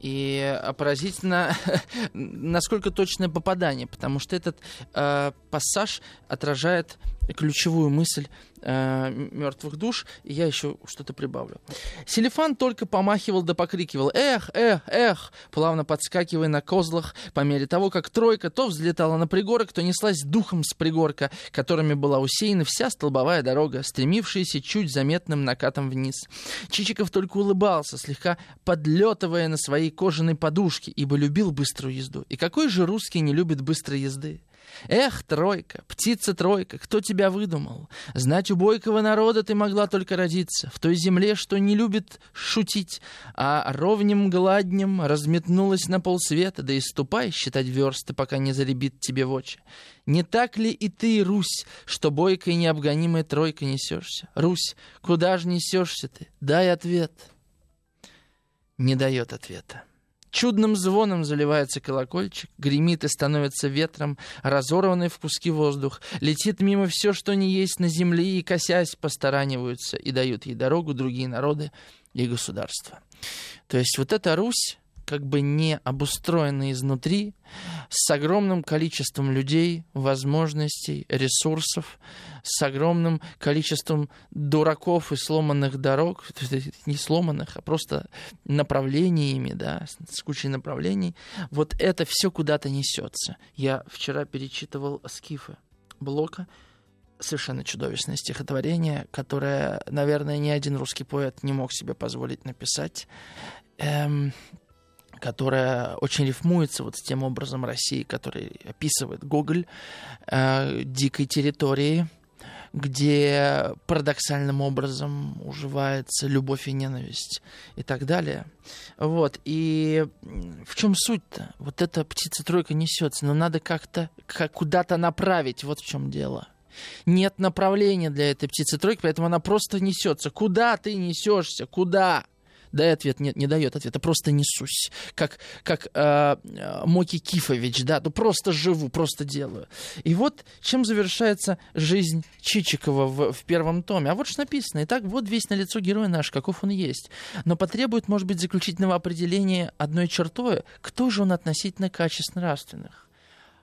Speaker 2: И поразительно, насколько точное попадание, потому что этот э, пассаж отражает ключевую мысль э, мертвых душ, и я еще что-то прибавлю. Селефан только помахивал да покрикивал «Эх, эх, эх!», плавно подскакивая на козлах по мере того, как тройка то взлетала на пригорок, то неслась духом с пригорка, которыми была усеяна вся столбовая дорога, стремившаяся чуть заметным накатом вниз. Чичиков только улыбался, слегка подлетывая на своей кожаной подушке, ибо любил быструю езду. И какой же русский не любит быстрой езды? Эх, тройка, птица-тройка, кто тебя выдумал? Знать у бойкого народа ты могла только родиться, в той земле, что не любит шутить, а ровнем гладнем разметнулась на полсвета, да и ступай считать версты, пока не заребит тебе в очи. Не так ли и ты, Русь, что бойкой необгонимой тройкой несешься? Русь, куда же несешься ты? Дай ответ. Не дает ответа. Чудным звоном заливается колокольчик, гремит и становится ветром, разорванный в куски воздух. Летит мимо все, что не есть на земле, и, косясь, постараниваются и дают ей дорогу другие народы и государства. То есть вот эта Русь, как бы не обустроена изнутри, с огромным количеством людей, возможностей, ресурсов, с огромным количеством дураков и сломанных дорог, не сломанных, а просто направлениями, да, с кучей направлений. Вот это все куда-то несется. Я вчера перечитывал скифы Блока, совершенно чудовищное стихотворение, которое, наверное, ни один русский поэт не мог себе позволить написать. Эм, которая очень рифмуется вот с тем образом России, который описывает Гоголь, э, дикой территории, где парадоксальным образом уживается любовь и ненависть и так далее. Вот. И в чем суть-то? Вот эта птица-тройка несется, но надо как-то как куда-то направить. Вот в чем дело. Нет направления для этой птицы-тройки, поэтому она просто несется. Куда ты несешься? Куда? Дай ответ, нет, не дает ответа, просто несусь. Как, как э, Моки Кифович, да, ну просто живу, просто делаю. И вот чем завершается жизнь Чичикова в, в первом томе. А вот что написано. Итак, вот весь на лицо герой наш, каков он есть. Но потребует, может быть, заключительного определения одной чертой. Кто же он относительно качеств нравственных?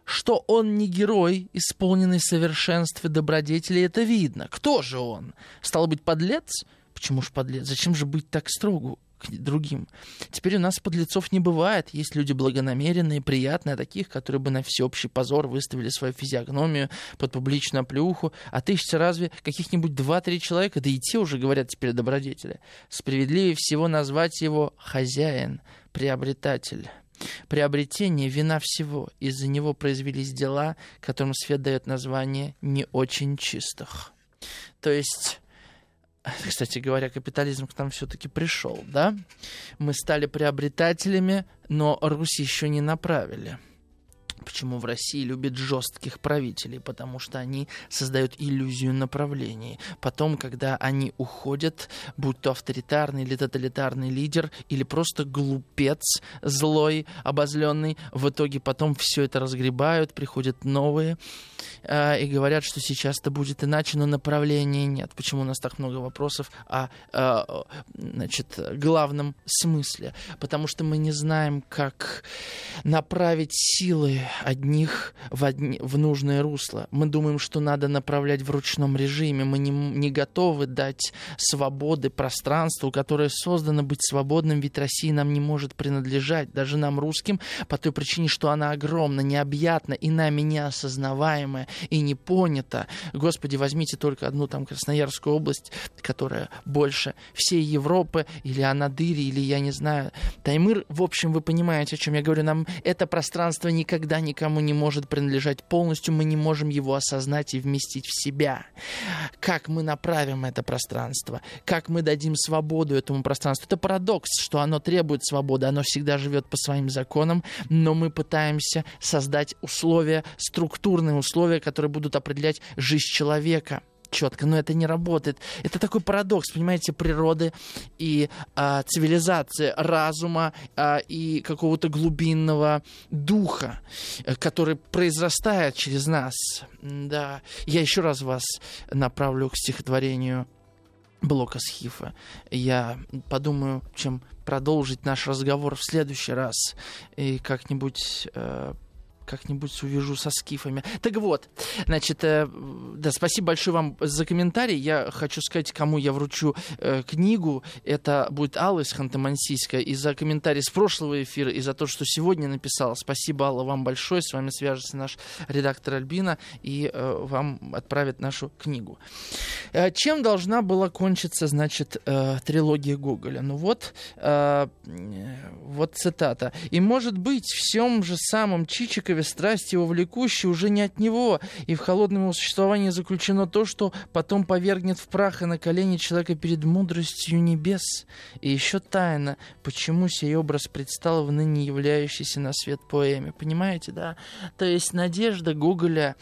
Speaker 2: Что он не герой, исполненный совершенств и добродетели, это видно. Кто же он? Стал быть, подлец? Почему ж подлец? Зачем же быть так строгу к другим? Теперь у нас подлецов не бывает. Есть люди благонамеренные, приятные, таких, которые бы на всеобщий позор выставили свою физиогномию под публичную оплеуху. А тысяча разве каких-нибудь два-три человека, да и те уже говорят теперь добродетели. Справедливее всего назвать его хозяин, приобретатель. Приобретение – вина всего. Из-за него произвелись дела, которым свет дает название «не очень чистых». То есть кстати говоря, капитализм к нам все-таки пришел, да? Мы стали приобретателями, но Русь еще не направили. Почему в России любят жестких правителей? Потому что они создают иллюзию направлений. Потом, когда они уходят, будь то авторитарный или тоталитарный лидер, или просто глупец, злой, обозленный, в итоге потом все это разгребают, приходят новые э, и говорят, что сейчас это будет иначе, но направления нет. Почему у нас так много вопросов о, э, значит, главном смысле? Потому что мы не знаем, как направить силы одних в, одни, в нужное русло. Мы думаем, что надо направлять в ручном режиме. Мы не, не готовы дать свободы пространству, которое создано быть свободным, ведь Россия нам не может принадлежать, даже нам, русским, по той причине, что она огромна, необъятна и нами неосознаваемая и не понята. Господи, возьмите только одну там Красноярскую область, которая больше всей Европы, или Анадыри, или я не знаю, Таймыр. В общем, вы понимаете, о чем я говорю. Нам это пространство никогда никому не может принадлежать полностью. Мы не можем его осознать и вместить в себя. Как мы направим это пространство? Как мы дадим свободу этому пространству? Это парадокс, что оно требует свободы, оно всегда живет по своим законам, но мы пытаемся создать условия, структурные условия, которые будут определять жизнь человека четко, но это не работает. Это такой парадокс, понимаете, природы и а, цивилизации, разума а, и какого-то глубинного духа, э, который произрастает через нас. Да, я еще раз вас направлю к стихотворению блока Схифа. Я подумаю, чем продолжить наш разговор в следующий раз и как-нибудь э, как-нибудь увяжу со скифами. Так вот, значит, э, да, спасибо большое вам за комментарий. Я хочу сказать, кому я вручу э, книгу. Это будет Алла из Ханты-Мансийска. И за комментарий с прошлого эфира, и за то, что сегодня написала. Спасибо, Алла, вам большое. С вами свяжется наш редактор Альбина и э, вам отправит нашу книгу. Э, чем должна была кончиться, значит, э, трилогия Гоголя? Ну вот, э, вот цитата. «И, может быть, всем же самом Чичикове Чехове страсть его влекущая уже не от него, и в холодном его существовании заключено то, что потом повергнет в прах и на колени человека перед мудростью небес. И еще тайна, почему сей образ предстал в ныне являющейся на свет поэме. Понимаете, да? То есть надежда Гоголя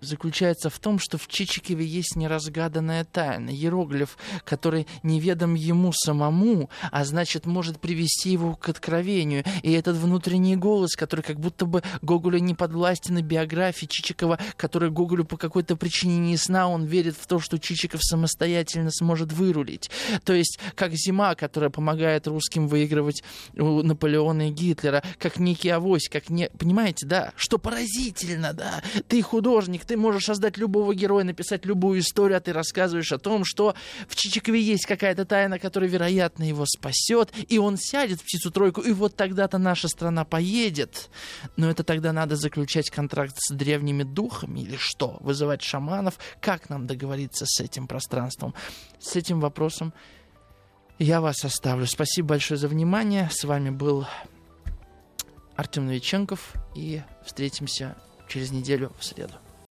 Speaker 2: заключается в том, что в Чичикове есть неразгаданная тайна, иероглиф, который неведом ему самому, а значит, может привести его к откровению. И этот внутренний голос, который как будто бы Гоголю не подвластен и биографии Чичикова, который Гоголю по какой-то причине не ясна, он верит в то, что Чичиков самостоятельно сможет вырулить. То есть, как зима, которая помогает русским выигрывать у Наполеона и Гитлера, как некий авось, как не... Понимаете, да? Что поразительно, да? Ты художник, ты можешь создать любого героя, написать любую историю, а ты рассказываешь о том, что в Чичикове есть какая-то тайна, которая, вероятно, его спасет, и он сядет в птицу-тройку, и вот тогда-то наша страна поедет. Но это тогда надо заключать контракт с древними духами или что? Вызывать шаманов? Как нам договориться с этим пространством? С этим вопросом я вас оставлю. Спасибо большое за внимание. С вами был Артем Новиченков. И встретимся через неделю в среду.